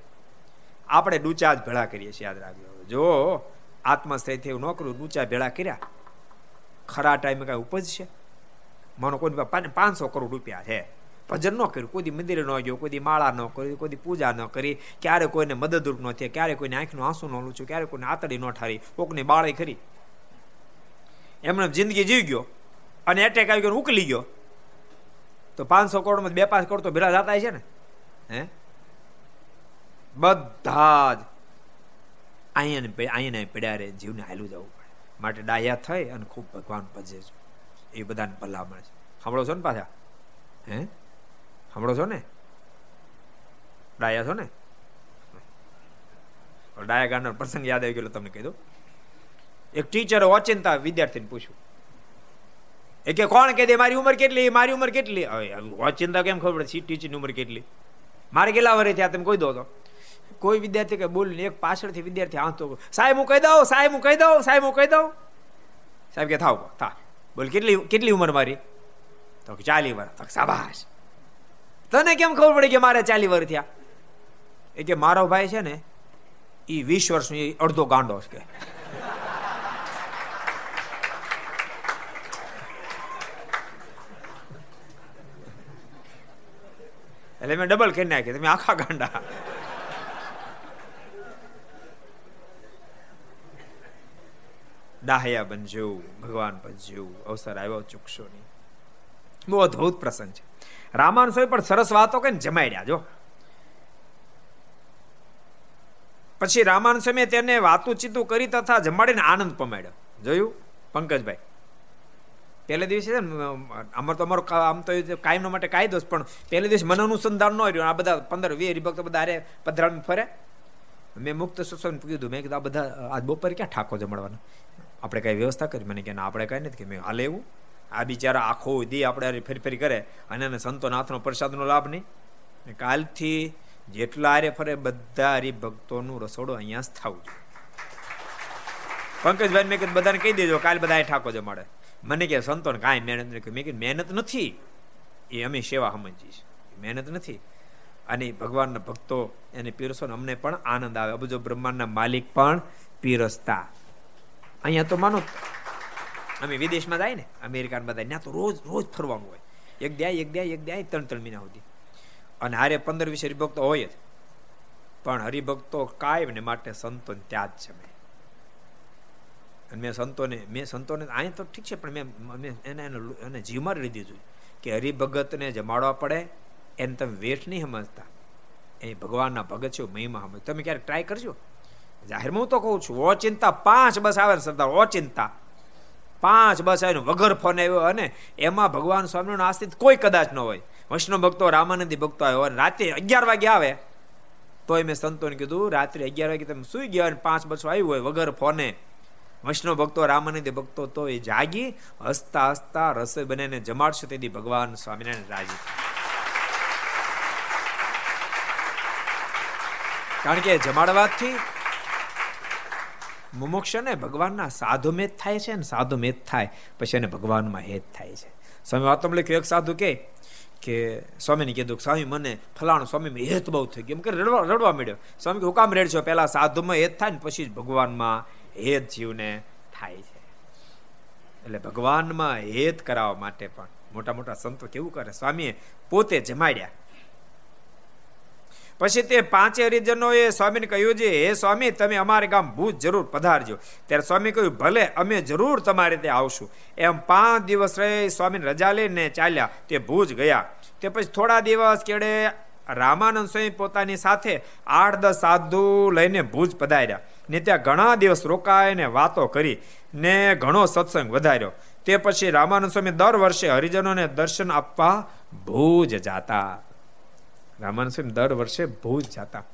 આપણે ડૂચા જ ભેળા કરીએ છીએ, યાદ રાખજો. જો આત્મસ્થિતિ એવું ન કરું ડૂચા ભેળા કર્યા. ખરા ટાઈમે કાંઈ ઉપજશે માનો કોઈ પાંચસો કરોડ રૂપિયા છે. ભજન ન કર્યું. કોઈ મંદિરે ન ગયો, કોઈ માળા ન કરી, કોઈ પૂજા ન કરી. ક્યારે કોઈને મદદરૂપ ન થયા, ક્યારે કોઈને આંખનું આંસુ ન લૂચ્યું ક્યારે કોઈને આતડી ન ઠારી. કોકની બાળી ખરી. એમણે જિંદગી જીવી ગયો અને એટેક આવી ગયો ઉકલી ગયો. તો પાંચસો કરોડમાં બે પાંચ કરોડ તો ભેળા જતા છે ને? હે? બધા જ અહીંયા અહીંયા પડ્યા રે જીવને હાલું જવું પડે. માટે ડાયા થઈ અને ખૂબ ભગવાન ભજે છે. એ બધાને ભલામણ છે. સાંભળો છો ને પાછા? હે? સાંભળો છો ને? ડાયા છો ને? ડાયા ગાનો પ્રસંગ યાદ આવી ગયો તમને કહી દઉં. એક ટીચરે ઓચિંતા વિદ્યાર્થીને પૂછ્યું. એ કે, કોણ કહે દે મારી ઉંમર કેટલી? મારી ઉંમર કેટલી? ઓચિંતા કેમ ખબર પડે? ટીચરની ઉંમર કેટલી? મારે કેટલા વર્ષ થયા? તમે કહી દો તો. કોઈ વિદ્યાર્થી કે બોલ એક પાછળથી વિદ્યાર્થી આંતો સાહેબ, હું કહી દઉં, સાહેબ, હું કહી દઉં, સાહેબ, હું કહી દઉં. સાહેબ કે, થાવ થા બોલ, કેટલી કેટલી ઉંમર મારી? તો ચાલી વર્ષ. તો સાબાશ તને કેમ ખબર પડી કે મારે ચાલી વર થયા? એ કે મારો ભાઈ છે ને એ વીસ વર્ષનો અડધો ગાંડો છે એટલે મેં ડબલ કરી નાખી તમે આખા ગાંડા. ડાહ્યા બનજો, ભગવાન બનજો, અવસર આવ્યો, ચૂકશો નહીં. બહુ અદભુત પ્રસંગ છે. રામાન પણ સરસ વાતો કઈ જમાડ્યા જો. પછી રામાન તેને વાતું ચીતું કરી તથા જમાડીને આનંદ પમાડ્યો. જોયું? પંકજભાઈ. પહેલે દિવસે છે અમાર તો અમારો આમ તો કાયમ માટે કાયદો પણ પહેલે દિવસે મને અનુસંધાન ન રહ્યું. આ બધા પંદર, વીસ હરિભક્તો બધા અરે પધરામ ફરે. મેં મુક્ત સત્સંગ કીધું, મેં કીધું, આ બધા આજ બપોરે ક્યાં ઠાકો જમડવાના? આપણે કઈ વ્યવસ્થા કરી? મને કે આપણે કઈ નથી. કે, મેં હાલે એવું. આ બિચારા આખો દી આપણે ફરી ફરી કરે અને એને સંતો નાથનો પ્રસાદનો લાભ નહીં. કાલથી જેટલા આરે ફરે બધા હરિભક્તોનું રસોડું અહીંયા જ થવું પંકજભાઈ મેં કીધું, બધાને કહી દેજો, કાલે બધા ઠાકો મળે. મને કે, સંતોને કાંઈ મહેનત નથી. મેં કીધું, મહેનત નથી. એ અમે સેવા સમજીશ મહેનત નથી. અને ભગવાનના ભક્તો એને પીરસો અમને પણ આનંદ આવે. અબજો બ્રહ્માંડના માલિક પણ પીરસતા. અહીંયા તો માનો અમે વિદેશમાં જાય ને, અમેરિકામાં બધા, ત્યાં તો રોજ રોજ ફરવાનું હોય. એક દ્યાય એક દ્યાય એક દ્યાય ત્રણ ત્રણ મહિના સુધી. અને હારે પંદર વીસ હરિભક્તો હોય જ. પણ હરિભક્તો કાયમ ને માટે સંતો ત્યાં જ છે અને મેં સંતોને મેં સંતોને અહીંયા તો ઠીક છે, પણ મેં એને એને જીવમાં લીધી જોઈએ કે હરિભગતને જમાડવા પડે, એને તમે વેઠ નહીં સમજતા. એ ભગવાનના ભગત છે, મહિમા સમજ તમે ક્યારેક ટ્રાય કરજો. જાહેરમાં હું તો કહું છું, ઓચિંતા પાંચ બસ આવે સરદાર ઓ ચિંતા પાંચ બસ આવ્યું વગર ફોન આવ્યો અને એમાં ભગવાન સ્વામીનો આશ્રિત કોઈ કદાચ ન હોય. વૈષ્ણવ ભક્તો, રામાનંદી ભક્તો આવ્યો અને રાતે અગિયાર વાગે આવે. તોય મેં સંતોને કીધું, રાત્રે અગિયાર વાગે તમે સુઈ ગયા અને પાંચ બસો આવ્યું હોય, વગર ફોને. વૈષ્ણવ ભક્તો, રામાનંદી ભક્તો તો એ જાગી, હસતા હસતા રસોઈ બને જમાડશે તેથી ભગવાન સ્વામિનારાયણ રાજી કારણ કે જમાડવાથી મુમુક્ષને ભગવાનના સાધુ મેદ થાય છે ને સાધુ મેદ થાય, પછી એને ભગવાનમાં હેત થાય છે. સ્વામી વાતમ લખ્યું એક સાધુ કે કે, સ્વામીને કીધું સ્વામી, મને ફલાણું સ્વામી હેત બહુ થઈ ગયું. એમ કે રડવા રડવા મળ્યો સ્વામી કે હુકામ રેડ છો? પહેલા સાધુમાં હેત થાય ને પછી જ ભગવાનમાં હેત જીવને થાય છે. એટલે ભગવાનમાં હેત કરાવવા માટે પણ મોટા મોટા સંતો કેવું કરે? સ્વામીએ પોતે જમાડ્યા. પછી તે પાંચે હરિજનોએ સ્વામીને કહ્યું છે, હે સ્વામી, તમે અમારે ગામ ભૂજ જરૂર પધારજો. ત્યારે સ્વામી કહ્યું, ભલે, અમે જરૂર તમારે ત્યાં આવશું. એમ પાંચ દિવસ રહી સ્વામીને રજા લઈને ચાલ્યા, તે ભૂજ ગયા. તે પછી થોડા દિવસ કેડે રામાનંદ સ્વામી પોતાની સાથે આઠ દસ સાધુ લઈને ભૂજ પધાર્યા. ને ત્યાં ઘણા દિવસ રોકાઈને વાતો કરી ને ઘણો સત્સંગ વધાર્યો. તે પછી રામાનંદ સ્વામી દર વર્ષે હરિજનોને દર્શન આપવા ભૂજ જાતા. રામાનંદ સ્વામી દર વર્ષે ભુજ જતા.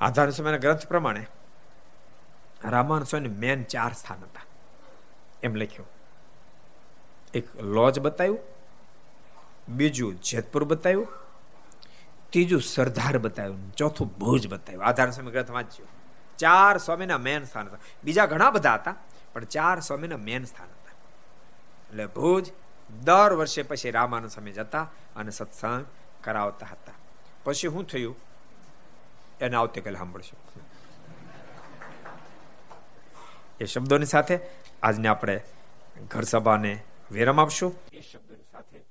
આધાર સમયના ગ્રંથ પ્રમાણે રામાનંદ સ્વામી મેન ચાર સ્થાન હતા. એમ લખ્યું. એક લોજ બતાવ્યું બીજું જેતપુર બતાવ્યું ત્રીજું સરદાર બતાવ્યું ચોથું ભુજ બતાવ્યું આધાર સ્વામી ગ્રંથ વાંચ્યું. ચાર સ્વામીના મેન સ્થાન હતા. બીજા ઘણા બધા હતા, પણ ચાર સ્વામીના મેન સ્થાન હતા. એટલે ભુજ દર વર્ષે પછી રામાનુ સ્વામી જતા અને સત્સંગ કરાવતા હતા. પછી શું થયું? એને આવતીકાલે સાંભળશું એ શબ્દોની સાથે આજને આપણે ઘર સભાને વિરામ આપશું. એ શબ્દોની સાથે